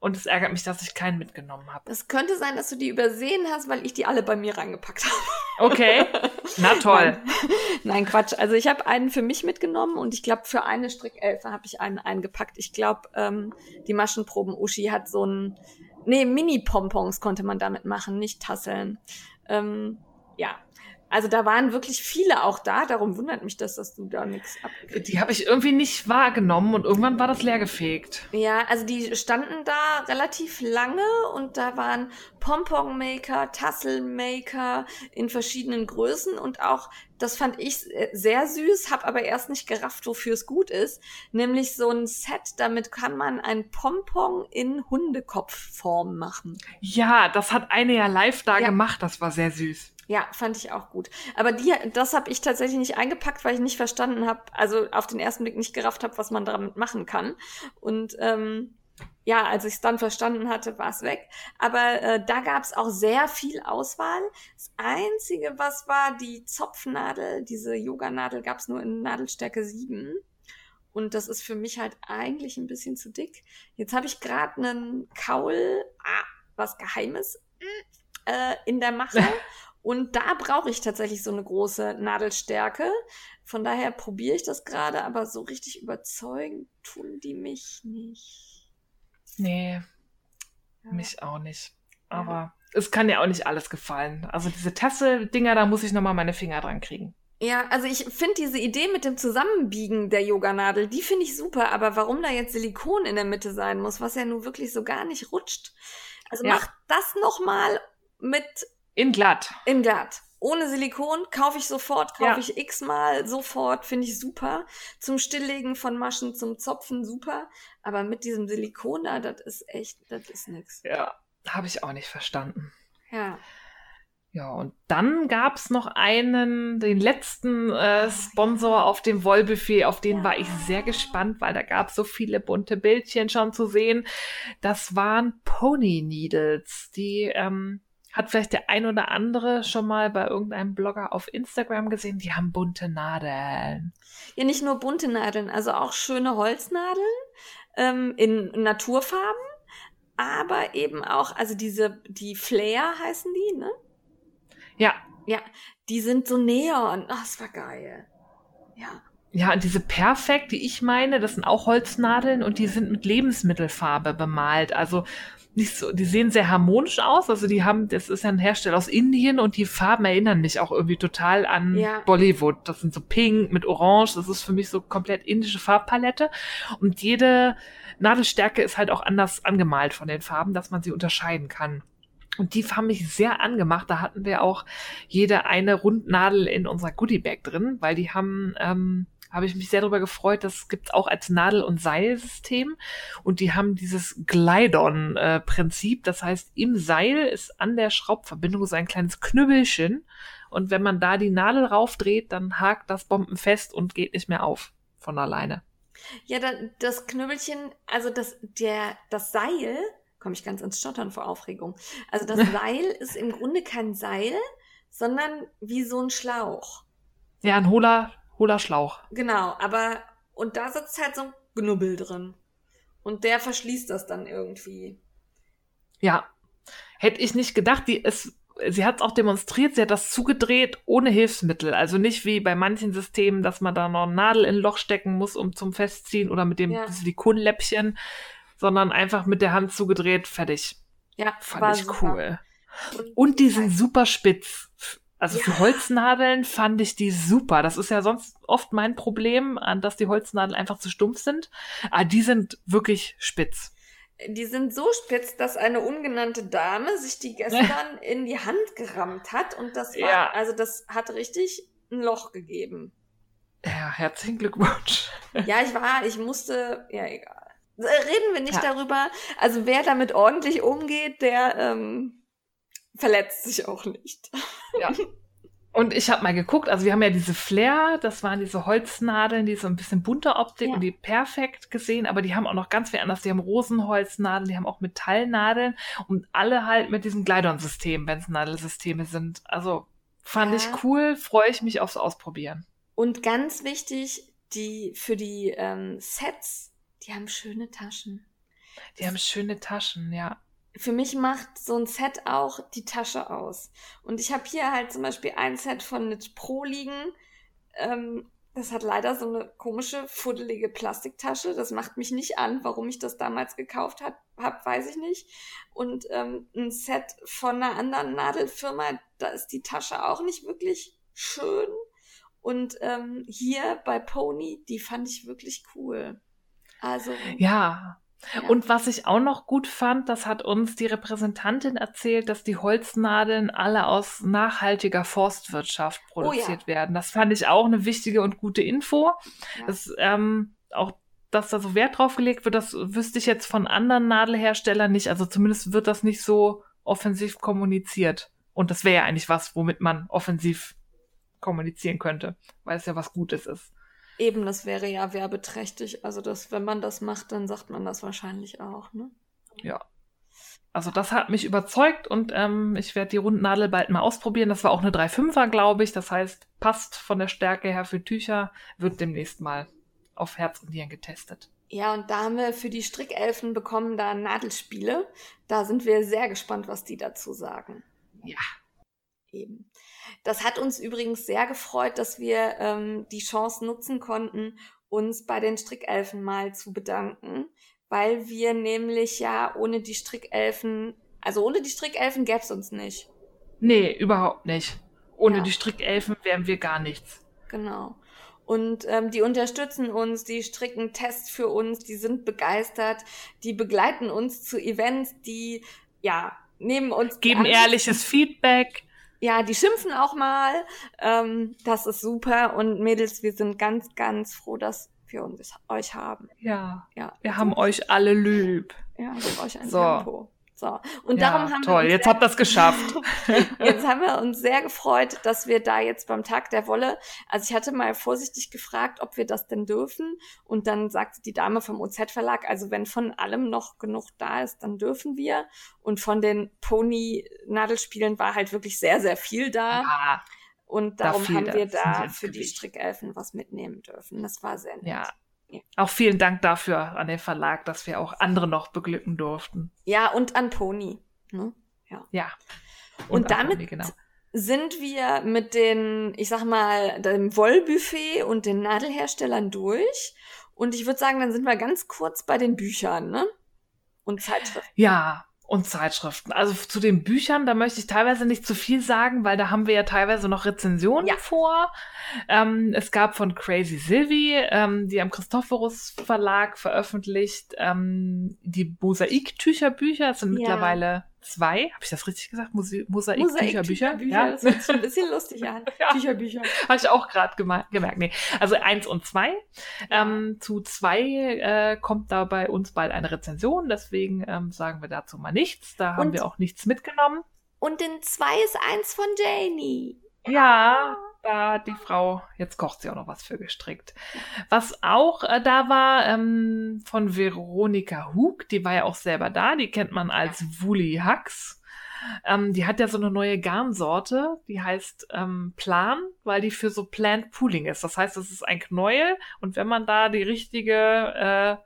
und es ärgert mich, dass ich keinen mitgenommen habe. Das könnte sein, dass du die übersehen hast, weil ich die alle bei mir reingepackt habe. Okay, *laughs* na toll. *laughs* Nein, Quatsch. Also ich habe einen für mich mitgenommen und ich glaube, für eine Strickelfe habe ich einen eingepackt. Ich glaube, ähm, die Maschenproben-Uschi hat so ein... Nee, Mini-Pompons konnte man damit machen, nicht Tasseln. Ähm, ja. Also da waren wirklich viele auch da, darum wundert mich das, dass du da nichts abgekriegt Die habe ich irgendwie nicht wahrgenommen und irgendwann war das leergefegt. Ja, also die standen da relativ lange und da waren Pompon-Maker, Tasselmaker in verschiedenen Größen und auch, das fand ich sehr süß, habe aber erst nicht gerafft, wofür es gut ist, nämlich so ein Set, damit kann man ein Pompon in Hundekopfform machen. Ja, das hat eine ja live da ja. gemacht, das war sehr süß. Ja, fand ich auch gut. Aber die, das habe ich tatsächlich nicht eingepackt, weil ich nicht verstanden habe, also auf den ersten Blick nicht gerafft habe, was man damit machen kann. Und ähm, ja, als ich es dann verstanden hatte, war es weg. Aber äh, da gab es auch sehr viel Auswahl. Das Einzige, was war, die Zopfnadel, diese Yoga-Nadel gab es nur in Nadelstärke 7. Und das ist für mich halt eigentlich ein bisschen zu dick. Jetzt habe ich gerade einen Kaul, ah, was Geheimes, äh, in der Mache. *laughs* Und da brauche ich tatsächlich so eine große Nadelstärke. Von daher probiere ich das gerade, aber so richtig überzeugen tun die mich nicht. Nee, ja. mich auch nicht. Aber ja. es kann ja auch nicht alles gefallen. Also diese Tasse-Dinger, da muss ich nochmal meine Finger dran kriegen. Ja, also ich finde diese Idee mit dem Zusammenbiegen der Yoganadel, die finde ich super, aber warum da jetzt Silikon in der Mitte sein muss, was ja nun wirklich so gar nicht rutscht. Also ja. mach das nochmal mit in glatt. In glatt. Ohne Silikon kaufe ich sofort, kaufe ja. ich x-mal sofort, finde ich super. Zum Stilllegen von Maschen, zum Zopfen super. Aber mit diesem Silikon da, das ist echt, das ist nix. Ja, habe ich auch nicht verstanden. Ja. Ja, und dann gab's noch einen, den letzten äh, Sponsor auf dem Wollbuffet, auf den ja. war ich sehr gespannt, weil da gab's so viele bunte Bildchen schon zu sehen. Das waren Pony Needles, die ähm, hat vielleicht der ein oder andere schon mal bei irgendeinem Blogger auf Instagram gesehen, die haben bunte Nadeln. Ja, nicht nur bunte Nadeln, also auch schöne Holznadeln ähm, in Naturfarben, aber eben auch, also diese, die Flair heißen die, ne? Ja. Ja, die sind so neon. Ach, das war geil. Ja. Ja, und diese Perfekt, die ich meine, das sind auch Holznadeln und die sind mit Lebensmittelfarbe bemalt. Also nicht so, die sehen sehr harmonisch aus. Also die haben, das ist ja ein Hersteller aus Indien und die Farben erinnern mich auch irgendwie total an ja. Bollywood. Das sind so pink mit orange. Das ist für mich so komplett indische Farbpalette. Und jede Nadelstärke ist halt auch anders angemalt von den Farben, dass man sie unterscheiden kann. Und die haben mich sehr angemacht. Da hatten wir auch jede eine Rundnadel in unserer Goodiebag drin, weil die haben ähm, habe ich mich sehr darüber gefreut. Das gibt's auch als Nadel- und Seilsystem. Und die haben dieses Glidon-Prinzip. das heißt, im Seil ist an der Schraubverbindung so ein kleines Knüppelchen. Und wenn man da die Nadel raufdreht, dann hakt das Bomben fest und geht nicht mehr auf von alleine. Ja, das Knüppelchen, also das, der, das Seil, komme ich ganz ins Stottern vor Aufregung. Also das *laughs* Seil ist im Grunde kein Seil, sondern wie so ein Schlauch. Ja, ein hohler hohler Schlauch. Genau, aber und da sitzt halt so ein Knubbel drin. Und der verschließt das dann irgendwie. Ja. Hätte ich nicht gedacht, die ist, sie hat es auch demonstriert, sie hat das zugedreht ohne Hilfsmittel. Also nicht wie bei manchen Systemen, dass man da noch eine Nadel in ein Loch stecken muss, um zum Festziehen oder mit dem ja. Silikonläppchen, sondern einfach mit der Hand zugedreht, fertig. Ja, fand ich super. cool. Und, Und die sind super spitz. Also ja. für Holznadeln fand ich die super. Das ist ja sonst oft mein Problem, dass die Holznadeln einfach zu stumpf sind. Aber die sind wirklich spitz. Die sind so spitz, dass eine ungenannte Dame sich die gestern *laughs* in die Hand gerammt hat und das war, ja. also das hat richtig ein Loch gegeben. Ja, herzlichen Glückwunsch. Ja, ich war, ich musste, ja, egal. Reden wir nicht ja. darüber. Also wer damit ordentlich umgeht, der ähm, verletzt sich auch nicht. Ja. Und ich habe mal geguckt, also wir haben ja diese Flair, das waren diese Holznadeln, die so ein bisschen bunte Optik ja. und die perfekt gesehen, aber die haben auch noch ganz viel anders. Die haben Rosenholznadeln, die haben auch Metallnadeln und alle halt mit diesem Glidon-System, wenn es Nadelsysteme sind. Also fand ja. ich cool, freue ich mich aufs Ausprobieren. Und ganz wichtig, die für die ähm, Sets, die haben schöne Taschen. Die haben schöne Taschen, ja für mich macht so ein Set auch die Tasche aus. Und ich habe hier halt zum Beispiel ein Set von Knit Pro liegen. Ähm, das hat leider so eine komische, fuddelige Plastiktasche. Das macht mich nicht an. Warum ich das damals gekauft habe, hab, weiß ich nicht. Und ähm, ein Set von einer anderen Nadelfirma, da ist die Tasche auch nicht wirklich schön. Und ähm, hier bei Pony, die fand ich wirklich cool. Also. Ja. Ja. Und was ich auch noch gut fand, das hat uns die Repräsentantin erzählt, dass die Holznadeln alle aus nachhaltiger Forstwirtschaft produziert oh ja. werden. Das fand ich auch eine wichtige und gute Info. Ja. Das, ähm, auch dass da so Wert drauf gelegt wird, das wüsste ich jetzt von anderen Nadelherstellern nicht. Also zumindest wird das nicht so offensiv kommuniziert. Und das wäre ja eigentlich was, womit man offensiv kommunizieren könnte, weil es ja was Gutes ist. Eben, das wäre ja werbeträchtig. Also, dass, wenn man das macht, dann sagt man das wahrscheinlich auch, ne? Ja. Also, das hat mich überzeugt und ähm, ich werde die Rundnadel bald mal ausprobieren. Das war auch eine 3,5er, glaube ich. Das heißt, passt von der Stärke her für Tücher, wird demnächst mal auf Herz und Nieren getestet. Ja, und da haben wir für die Strickelfen bekommen da Nadelspiele. Da sind wir sehr gespannt, was die dazu sagen. Ja. Eben. Das hat uns übrigens sehr gefreut, dass wir ähm, die Chance nutzen konnten, uns bei den Strickelfen mal zu bedanken, weil wir nämlich ja ohne die Strickelfen, also ohne die Strickelfen gäbe es uns nicht. Nee, überhaupt nicht. Ohne ja. die Strickelfen wären wir gar nichts. Genau. Und ähm, die unterstützen uns, die stricken Tests für uns, die sind begeistert, die begleiten uns zu Events, die ja nehmen uns geben ehrliches Feedback. Ja, die schimpfen auch mal. Ähm, das ist super. Und Mädels, wir sind ganz, ganz froh, dass wir uns euch haben. Ja. Ja. Wir haben euch alle lieb. Ja, wir haben euch ein so. Tempo. So. Und ja, darum haben toll, wir jetzt habt ihr es geschafft. *laughs* jetzt haben wir uns sehr gefreut, dass wir da jetzt beim Tag der Wolle, also ich hatte mal vorsichtig gefragt, ob wir das denn dürfen. Und dann sagte die Dame vom OZ-Verlag, also wenn von allem noch genug da ist, dann dürfen wir. Und von den Pony-Nadelspielen war halt wirklich sehr, sehr viel da. Ja, und darum da haben wir da für die Strickelfen was mitnehmen dürfen. Das war sehr nett. Ja, auch vielen Dank dafür an den Verlag, dass wir auch andere noch beglücken durften. Ja, und an Pony. Ne? Ja. ja. Und, und damit Pony, genau. sind wir mit den, ich sag mal, dem Wollbuffet und den Nadelherstellern durch. Und ich würde sagen, dann sind wir ganz kurz bei den Büchern, ne? Und Zeitschriften. Ja, und Zeitschriften. Also zu den Büchern, da möchte ich teilweise nicht zu viel sagen, weil da haben wir ja teilweise noch Rezensionen ja. vor. Ähm, es gab von Crazy Sylvie, ähm, die am Christophorus Verlag veröffentlicht, ähm, die Mosaik-Tücherbücher. Es sind ja. mittlerweile zwei, habe ich das richtig gesagt? Mosaik, Mosaik Tücherbücher? Mosaik ja, das hört sich ein bisschen lustig an. *laughs* ja. Tücherbücher. Habe ich auch gerade gemerkt. Nee. Also eins und zwei. Ähm, zu zwei äh, kommt da bei uns bald eine Rezension, deswegen ähm, sagen wir dazu mal nichts. Da haben und, wir auch nichts mitgenommen. Und in zwei ist eins von Janie. Ja, da die Frau, jetzt kocht sie auch noch was für gestrickt. Was auch äh, da war ähm, von Veronika Hug, die war ja auch selber da, die kennt man als Woolly Hux. Ähm, die hat ja so eine neue Garnsorte, die heißt ähm, Plan, weil die für so Plant Pooling ist. Das heißt, es ist ein Knäuel und wenn man da die richtige, äh,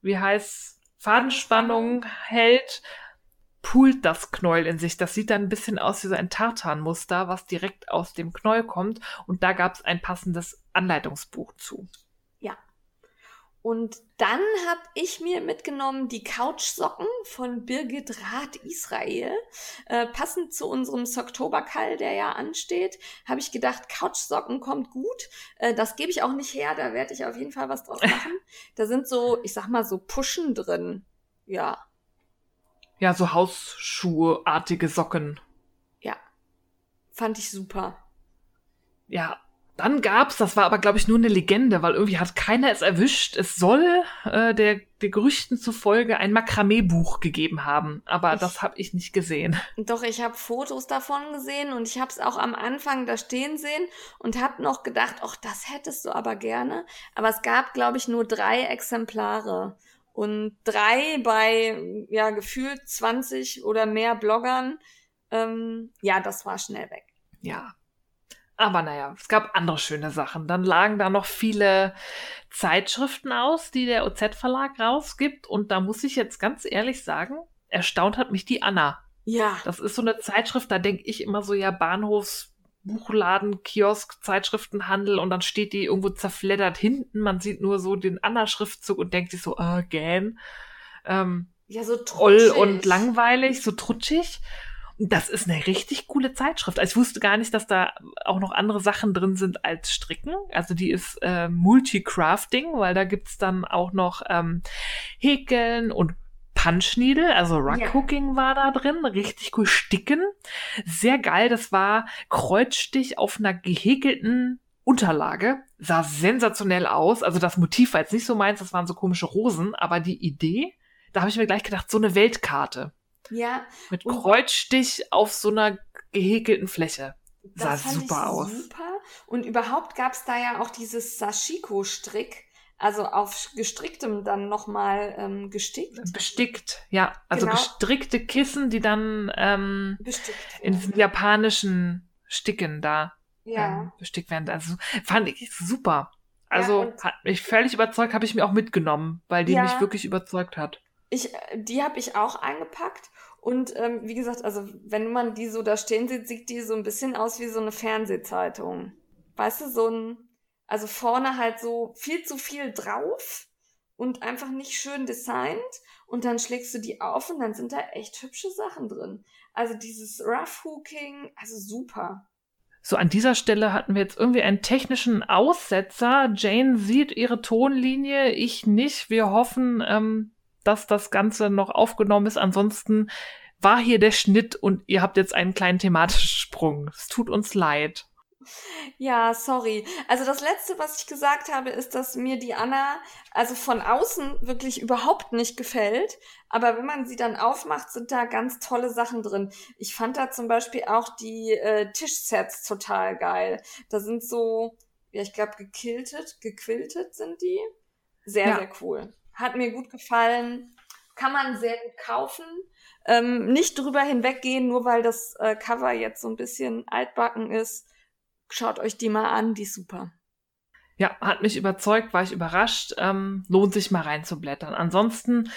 wie heißt, Fadenspannung hält, poolt das Knäuel in sich. Das sieht dann ein bisschen aus wie so ein Tartanmuster, was direkt aus dem Knäuel kommt. Und da gab es ein passendes Anleitungsbuch zu. Ja. Und dann habe ich mir mitgenommen die Couchsocken von Birgit Rath Israel. Äh, passend zu unserem Oktoberkall, der ja ansteht, habe ich gedacht, Couchsocken kommt gut. Äh, das gebe ich auch nicht her, da werde ich auf jeden Fall was draus *laughs* machen. da sind so, ich sag mal, so Puschen drin. Ja, ja, so Hausschuhartige Socken. Ja. Fand ich super. Ja, dann gab's, das war aber glaube ich nur eine Legende, weil irgendwie hat keiner es erwischt. Es soll äh, der, der Gerüchten zufolge ein Makramee-Buch gegeben haben, aber ich, das habe ich nicht gesehen. Doch, ich habe Fotos davon gesehen und ich habe es auch am Anfang da stehen sehen und habe noch gedacht, ach, das hättest du aber gerne. Aber es gab glaube ich nur drei Exemplare. Und drei bei, ja, gefühlt 20 oder mehr Bloggern, ähm, ja, das war schnell weg. Ja. Aber naja, es gab andere schöne Sachen. Dann lagen da noch viele Zeitschriften aus, die der OZ-Verlag rausgibt. Und da muss ich jetzt ganz ehrlich sagen, erstaunt hat mich die Anna. Ja. Das ist so eine Zeitschrift, da denke ich immer so, ja, Bahnhofs Buchladen, Kiosk, Zeitschriftenhandel und dann steht die irgendwo zerfleddert hinten. Man sieht nur so den Anna-Schriftzug und denkt sich so, äh, gähn. Ähm, ja, so trutschig. und langweilig, so trutschig. Und das ist eine richtig coole Zeitschrift. Also ich wusste gar nicht, dass da auch noch andere Sachen drin sind als Stricken. Also die ist äh, Multicrafting, weil da gibt's dann auch noch ähm, Häkeln und Punch Needle, also Rug-Hooking ja. war da drin, richtig cool sticken. Sehr geil, das war Kreuzstich auf einer gehäkelten Unterlage. Sah sensationell aus. Also das Motiv war jetzt nicht so meins, das waren so komische Rosen, aber die Idee, da habe ich mir gleich gedacht, so eine Weltkarte. Ja. Mit Kreuzstich auf so einer gehäkelten Fläche. Sah super aus. Super. Und überhaupt gab es da ja auch dieses Sashiko-Strick. Also auf gestricktem dann nochmal ähm, gestickt. Bestickt, ja. Also genau. gestrickte Kissen, die dann ähm, in japanischen Sticken da ja. ähm, bestickt werden. Also fand ich super. Also ja, hat mich völlig überzeugt, habe ich mir auch mitgenommen, weil die ja, mich wirklich überzeugt hat. Ich, die habe ich auch eingepackt und ähm, wie gesagt, also wenn man die so da stehen sieht, sieht die so ein bisschen aus wie so eine Fernsehzeitung. Weißt du, so ein, also vorne halt so viel zu viel drauf und einfach nicht schön designt. Und dann schlägst du die auf und dann sind da echt hübsche Sachen drin. Also dieses Rough Hooking, also super. So, an dieser Stelle hatten wir jetzt irgendwie einen technischen Aussetzer. Jane sieht ihre Tonlinie, ich nicht. Wir hoffen, ähm, dass das Ganze noch aufgenommen ist. Ansonsten war hier der Schnitt und ihr habt jetzt einen kleinen thematischen Sprung. Es tut uns leid. Ja, sorry. Also das letzte, was ich gesagt habe, ist, dass mir die Anna also von außen wirklich überhaupt nicht gefällt. Aber wenn man sie dann aufmacht, sind da ganz tolle Sachen drin. Ich fand da zum Beispiel auch die äh, Tischsets total geil. Da sind so, ja, ich glaube, gekiltet, gequiltet sind die. Sehr, ja. sehr cool. Hat mir gut gefallen. Kann man sehr gut kaufen. Ähm, nicht drüber hinweggehen, nur weil das äh, Cover jetzt so ein bisschen altbacken ist. Schaut euch die mal an, die ist super. Ja, hat mich überzeugt, war ich überrascht. Ähm, lohnt sich mal reinzublättern. Ansonsten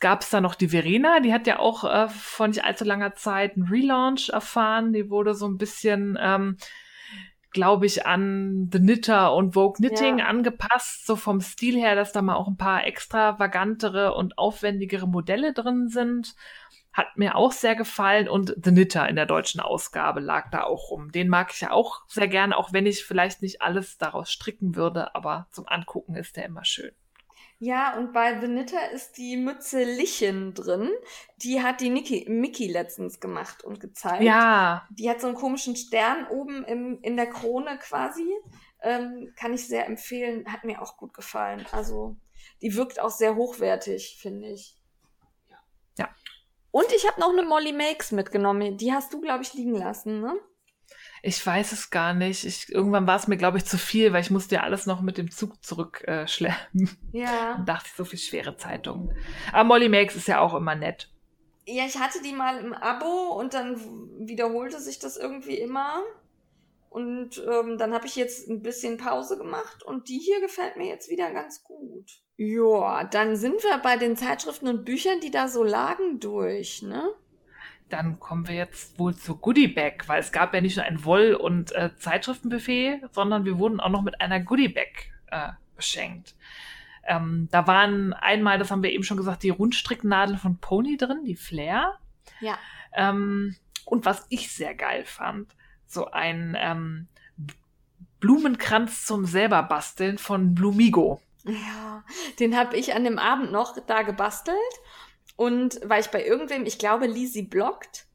gab es da noch die Verena, die hat ja auch äh, vor nicht allzu langer Zeit einen Relaunch erfahren. Die wurde so ein bisschen ähm, glaube ich, an The Knitter und Vogue Knitting ja. angepasst, so vom Stil her, dass da mal auch ein paar extravagantere und aufwendigere Modelle drin sind. Hat mir auch sehr gefallen und The Knitter in der deutschen Ausgabe lag da auch rum. Den mag ich ja auch sehr gerne, auch wenn ich vielleicht nicht alles daraus stricken würde, aber zum Angucken ist der immer schön. Ja, und bei The Knitter ist die Mütze Lichen drin. Die hat die Niki, Mickey letztens gemacht und gezeigt. Ja. Die hat so einen komischen Stern oben im, in der Krone quasi. Ähm, kann ich sehr empfehlen. Hat mir auch gut gefallen. Also, die wirkt auch sehr hochwertig, finde ich. Und ich habe noch eine Molly Makes mitgenommen. Die hast du, glaube ich, liegen lassen, ne? Ich weiß es gar nicht. Ich, irgendwann war es mir, glaube ich, zu viel, weil ich musste ja alles noch mit dem Zug zurückschleppen. Äh, ja. *laughs* Und dachte, so viel schwere Zeitungen. Aber Molly Makes ist ja auch immer nett. Ja, ich hatte die mal im Abo und dann wiederholte sich das irgendwie immer. Und ähm, dann habe ich jetzt ein bisschen Pause gemacht und die hier gefällt mir jetzt wieder ganz gut. Ja, dann sind wir bei den Zeitschriften und Büchern, die da so lagen, durch, ne? dann kommen wir jetzt wohl zu Goodie Bag, weil es gab ja nicht nur ein Woll- und äh, Zeitschriftenbuffet, sondern wir wurden auch noch mit einer Goodie Bag äh, beschenkt. Ähm, da waren einmal, das haben wir eben schon gesagt, die Rundstricknadeln von Pony drin, die Flair. Ja. Ähm, und was ich sehr geil fand, so ein ähm, Blumenkranz zum selber basteln von Blumigo. Ja, den habe ich an dem Abend noch da gebastelt und weil ich bei irgendwem, ich glaube, Lisi blockt,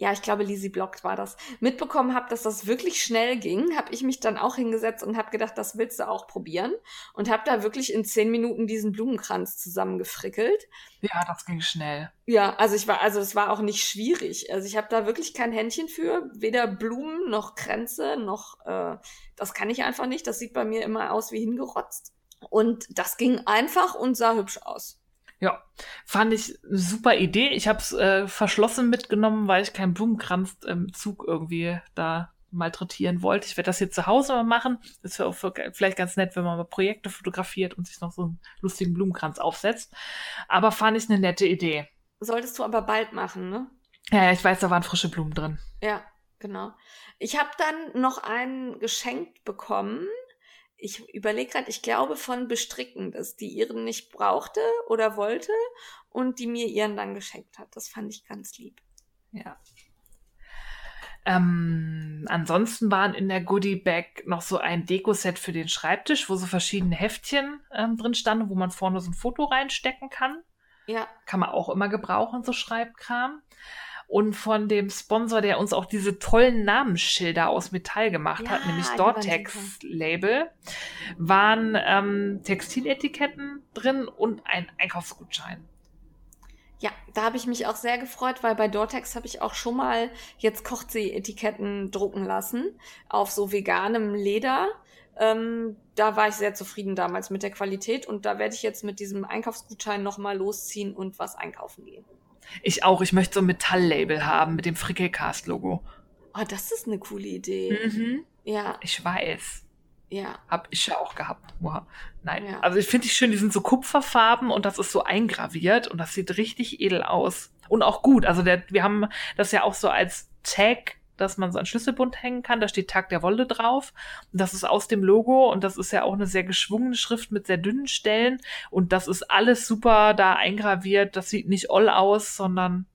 ja, ich glaube, Lisi blockt war das, mitbekommen habe, dass das wirklich schnell ging, habe ich mich dann auch hingesetzt und habe gedacht, das willst du auch probieren. Und habe da wirklich in zehn Minuten diesen Blumenkranz zusammengefrickelt. Ja, das ging schnell. Ja, also ich war, also es war auch nicht schwierig. Also ich habe da wirklich kein Händchen für, weder Blumen noch Kränze noch, äh, das kann ich einfach nicht. Das sieht bei mir immer aus wie hingerotzt. Und das ging einfach und sah hübsch aus. Ja, fand ich eine super Idee. Ich habe es äh, verschlossen mitgenommen, weil ich keinen Blumenkranz im Zug irgendwie da malträtieren wollte. Ich werde das jetzt zu Hause mal machen. Das wäre vielleicht ganz nett, wenn man mal Projekte fotografiert und sich noch so einen lustigen Blumenkranz aufsetzt. Aber fand ich eine nette Idee. Solltest du aber bald machen, ne? Ja, ja ich weiß, da waren frische Blumen drin. Ja, genau. Ich habe dann noch einen geschenkt bekommen ich überlege gerade, ich glaube von Bestrickendes, die ihren nicht brauchte oder wollte und die mir ihren dann geschenkt hat. Das fand ich ganz lieb. Ja. Ähm, ansonsten waren in der Goodie Bag noch so ein Dekoset für den Schreibtisch, wo so verschiedene Heftchen ähm, drin standen, wo man vorne so ein Foto reinstecken kann. Ja. Kann man auch immer gebrauchen, so Schreibkram. Und von dem Sponsor, der uns auch diese tollen Namensschilder aus Metall gemacht Ja, hat, nämlich Dortex Label, waren ähm, Textiletiketten drin und ein Einkaufsgutschein. Ja, da habe ich mich auch sehr gefreut, weil bei Dortex habe ich auch schon mal jetzt kocht sie Etiketten drucken lassen auf so veganem Leder. Ähm, da war ich sehr zufrieden damals mit der Qualität und da werde ich jetzt mit diesem Einkaufsgutschein nochmal losziehen und was einkaufen gehen. Ich auch, ich möchte so ein Metalllabel haben mit dem Frickelcast-Logo. Oh, das ist eine coole Idee. Mhm. Ja, Ich weiß. ja. Hab ich ja auch gehabt. Wow. Nein. Ja. Also ich finde die schön, die sind so Kupferfarben und das ist so eingraviert und das sieht richtig edel aus. Und auch gut. Also der, wir haben das ja auch so als Tag, dass man so an Schlüsselbund hängen kann. Da steht Tag der Wolle drauf. Und das ist aus dem Logo und das ist ja auch eine sehr geschwungene Schrift mit sehr dünnen Stellen. Und das ist alles super da eingraviert. Das sieht nicht all aus, sondern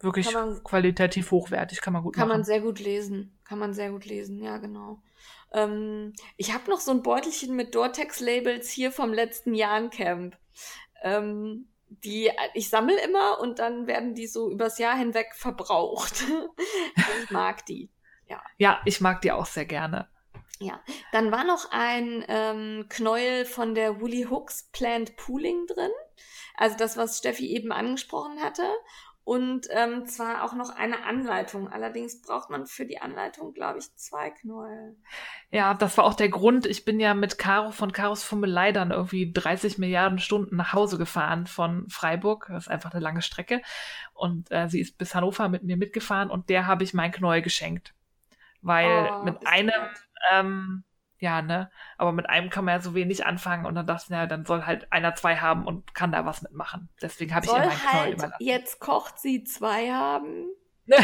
wirklich Kann man- qualitativ hochwertig. Kann man gut Kann man machen. sehr gut lesen. Kann man sehr gut lesen, ja, genau. Ähm, ich habe noch so ein Beutelchen mit Dortex-Labels hier vom letzten Jahrencamp. Ähm, die, ich sammle immer und dann werden die so übers Jahr hinweg verbraucht. *laughs* ich mag die. ja, ich mag die auch sehr gerne. Ja, dann war noch ein ähm, Knäuel von der Woolly Hooks Plant Pooling drin. Also das, was Steffi eben angesprochen hatte. Und ähm, zwar auch noch eine Anleitung. Allerdings braucht man für die Anleitung, glaube ich, zwei Knäuel. Ja, das war auch der Grund. Ich bin ja mit Caro von Karos Fummelei dann irgendwie 30 Milliarden Stunden nach Hause gefahren von Freiburg. Das ist einfach eine lange Strecke. Und äh, sie ist bis Hannover mit mir mitgefahren und der habe ich mein Knäuel geschenkt. Weil Oh, mit einem, ähm, ja, ne, aber mit einem kann man ja so wenig anfangen und dann dachte ich, ja, dann soll halt einer zwei haben und kann da was mitmachen. Deswegen habe ich ihr Soll mein Knäuel halt überlassen. jetzt kocht sie zwei haben. *laughs*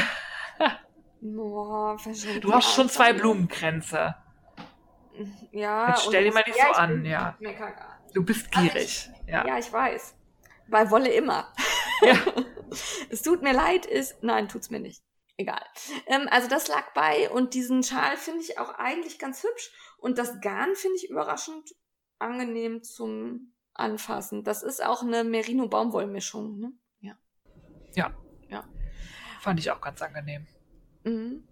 Boah, Du hast schon zwei. Blumenkränze. Ja. Jetzt stell dir mal das- nicht so ich an, ja. Du bist Aber ich- gierig. Ja. Ja, ich weiß. Bei Wolle immer. Ja. *laughs* es tut mir leid, ist. Nein, tut's mir nicht. Egal. Ähm, also das lag bei und diesen Schal finde ich auch eigentlich ganz hübsch. Und das Garn finde ich überraschend angenehm zum Anfassen. Das ist auch eine Merino-Baumwollmischung, ne? Ja. Fand ich auch ganz angenehm. Mhm.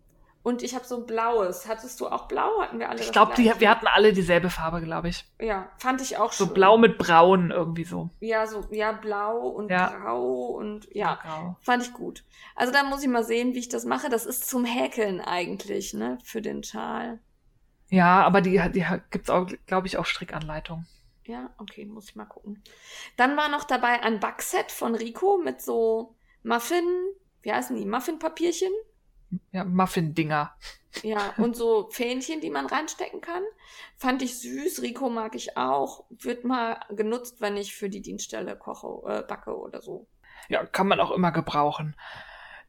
Und ich habe so ein blaues. Hattest du auch blau? Hatten wir alle Ich glaube, wir hatten alle dieselbe Farbe, glaube ich. Ja, fand ich auch So schön. blau mit braun irgendwie so. Ja, so, ja, blau und Ja. grau und ja. Grau. Fand ich gut. Also da muss ich mal sehen, wie ich das mache. Das ist zum Häkeln eigentlich, ne? Für den Schal. Ja, aber die, die gibt's auch, glaube ich, auch Strickanleitung. Ja, okay, muss ich mal gucken. Dann war noch dabei ein Backset von Rico mit so Muffin, wie heißen die? Muffinpapierchen. Ja, Muffin-Dinger. Ja, und so Fähnchen, die man reinstecken kann. Fand ich süß. Rico mag ich auch. Wird mal genutzt, wenn ich für die Dienststelle koche, äh, backe oder so. Ja, kann man auch immer gebrauchen.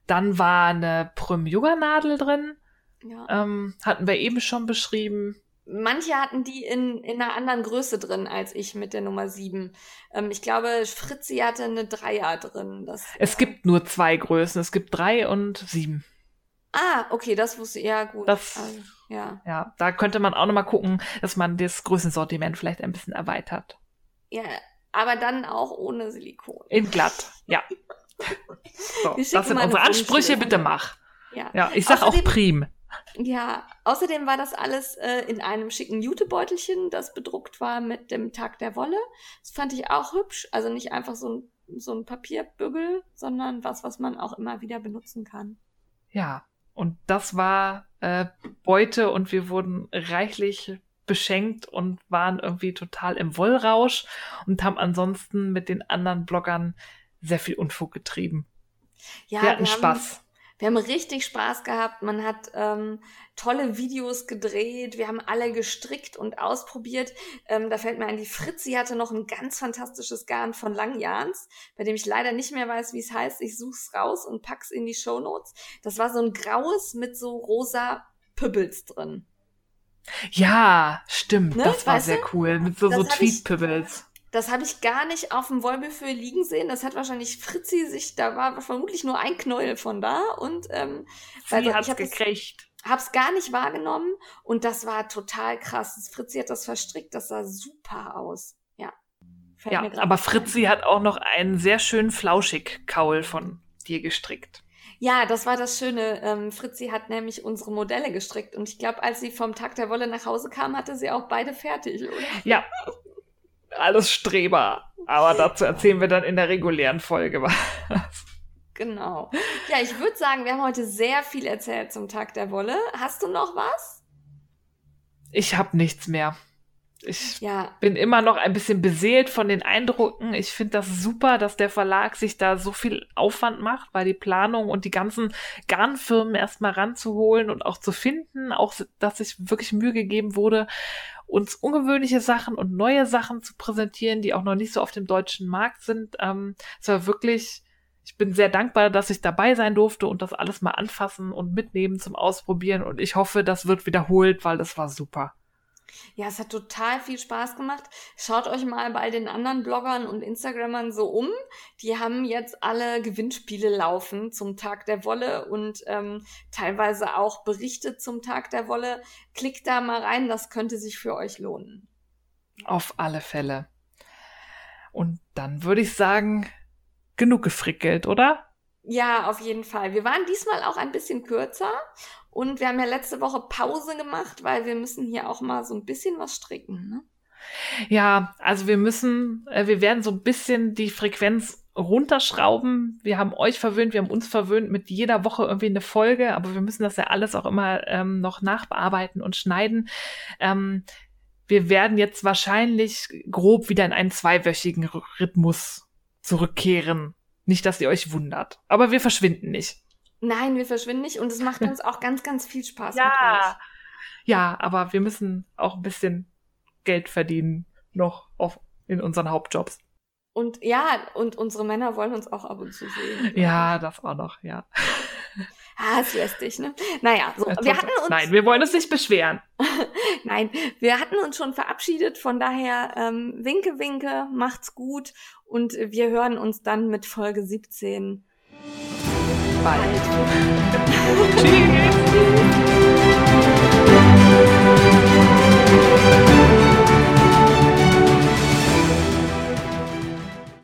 Dann war eine Prüm-Yoga-Nadel drin. Ja. Ähm, hatten wir eben schon beschrieben. Manche hatten die in, in einer anderen Größe drin als ich mit der Nummer 7. Ähm, ich glaube, Fritzi hatte eine Dreier drin. Das, Es äh, gibt nur zwei Größen. Es gibt drei und sieben. Ah, okay, das wusste ich. Ja, gut. Das- Also, ja. Ja, da könnte man auch nochmal gucken, dass man das Größensortiment vielleicht ein bisschen erweitert. ja. Aber dann auch ohne Silikon. In glatt, ja. *laughs* So, das sind unsere Ansprüche, bitte mach. Ja. Ja, ich sag auch Außerdem- prim. Ja, außerdem war das alles äh, in einem schicken Jutebeutelchen, das bedruckt war mit dem Tag der Wolle. Das fand ich auch hübsch. Also nicht einfach so ein, so ein Papierbügel, sondern was, was man auch immer wieder benutzen kann. Ja, und das war äh, Beute und wir wurden reichlich beschenkt und waren irgendwie total im Wollrausch und haben ansonsten mit den anderen Bloggern sehr viel Unfug getrieben. Ja, wir hatten haben, Spaß. Wir haben richtig Spaß gehabt. Man hat ähm, tolle Videos gedreht. Wir haben alle gestrickt und ausprobiert. Ähm, da fällt mir ein, die Fritzi hatte noch ein ganz fantastisches Garn von Langjahns, bei dem ich leider nicht mehr weiß, wie es heißt. Ich such's raus und pack's in die Shownotes. Das war so ein graues mit so rosa Pübbels drin. Ja, stimmt, Ne, das war weißt sehr du? cool. Mit so, Das so Tweet-Pibbles. Das habe ich gar nicht auf dem Wollbuffet liegen sehen. Das hat wahrscheinlich Fritzi sich, da war vermutlich nur ein Knäuel von da. Und ähm, Sie also, hat's ich hab gekriegt. Hab's gar nicht wahrgenommen und das war total krass. Fritzi hat das verstrickt, das sah super aus. Ja. ja, aber Fritzi hat auch noch einen sehr schönen Flauschig-Kaul von dir gestrickt. Ja, das war das Schöne. Ähm, Fritzi hat nämlich unsere Modelle gestrickt und ich glaube, als sie vom Tag der Wolle nach Hause kam, hatte sie auch beide fertig, oder? Ja, alles Streber. Aber dazu erzählen wir dann in der regulären Folge was. Genau. Ja, ich würde sagen, wir haben heute sehr viel erzählt zum Tag der Wolle. Hast du noch was? Ich habe nichts mehr. Ich ja. bin immer noch ein bisschen beseelt von den Eindrücken. Ich finde das super, dass der Verlag sich da so viel Aufwand macht, weil die Planung und die ganzen Garnfirmen erstmal ranzuholen und auch zu finden, auch dass sich wirklich Mühe gegeben wurde, uns ungewöhnliche Sachen und neue Sachen zu präsentieren, die auch noch nicht so auf dem deutschen Markt sind. Ähm, es war wirklich, ich bin sehr dankbar, dass ich dabei sein durfte und das alles mal anfassen und mitnehmen zum Ausprobieren. Und ich hoffe, das wird wiederholt, weil das war super. Ja, es hat total viel Spaß gemacht. Schaut euch mal bei den anderen Bloggern und Instagrammern so um. Die haben jetzt alle Gewinnspiele laufen zum Tag der Wolle und ähm, teilweise auch Berichte zum Tag der Wolle. Klickt da mal rein, das könnte sich für euch lohnen. Auf alle Fälle. Und dann würde ich sagen, genug gefrickelt, oder? Ja, auf jeden Fall. Wir waren diesmal auch ein bisschen kürzer und wir haben ja letzte Woche Pause gemacht, weil wir müssen hier auch mal so ein bisschen was stricken. Ne? Ja, also wir müssen, äh, wir werden so ein bisschen die Frequenz runterschrauben. Wir haben euch verwöhnt, wir haben uns verwöhnt mit jeder Woche irgendwie eine Folge, aber wir müssen das ja alles auch immer ähm, noch nachbearbeiten und schneiden. Ähm, wir werden jetzt wahrscheinlich grob wieder in einen zweiwöchigen Rhythmus zurückkehren. Nicht, dass ihr euch wundert, aber wir verschwinden nicht. Nein, wir verschwinden nicht und es macht *laughs* uns auch ganz, ganz viel Spaß ja. mit euch. Ja, aber wir müssen auch ein bisschen Geld verdienen noch auf, in unseren Hauptjobs. Und ja, und unsere Männer wollen uns auch ab und zu sehen. Ja, das auch noch, ja. Ah, ist lästig, ne? Naja, so, wir hatten uns. Nein, wir wollen uns nicht beschweren. *laughs* Nein, wir hatten uns schon verabschiedet, von daher ähm, winke, winke, macht's gut und wir hören uns dann mit Folge 17 bald. Tschüss. *laughs*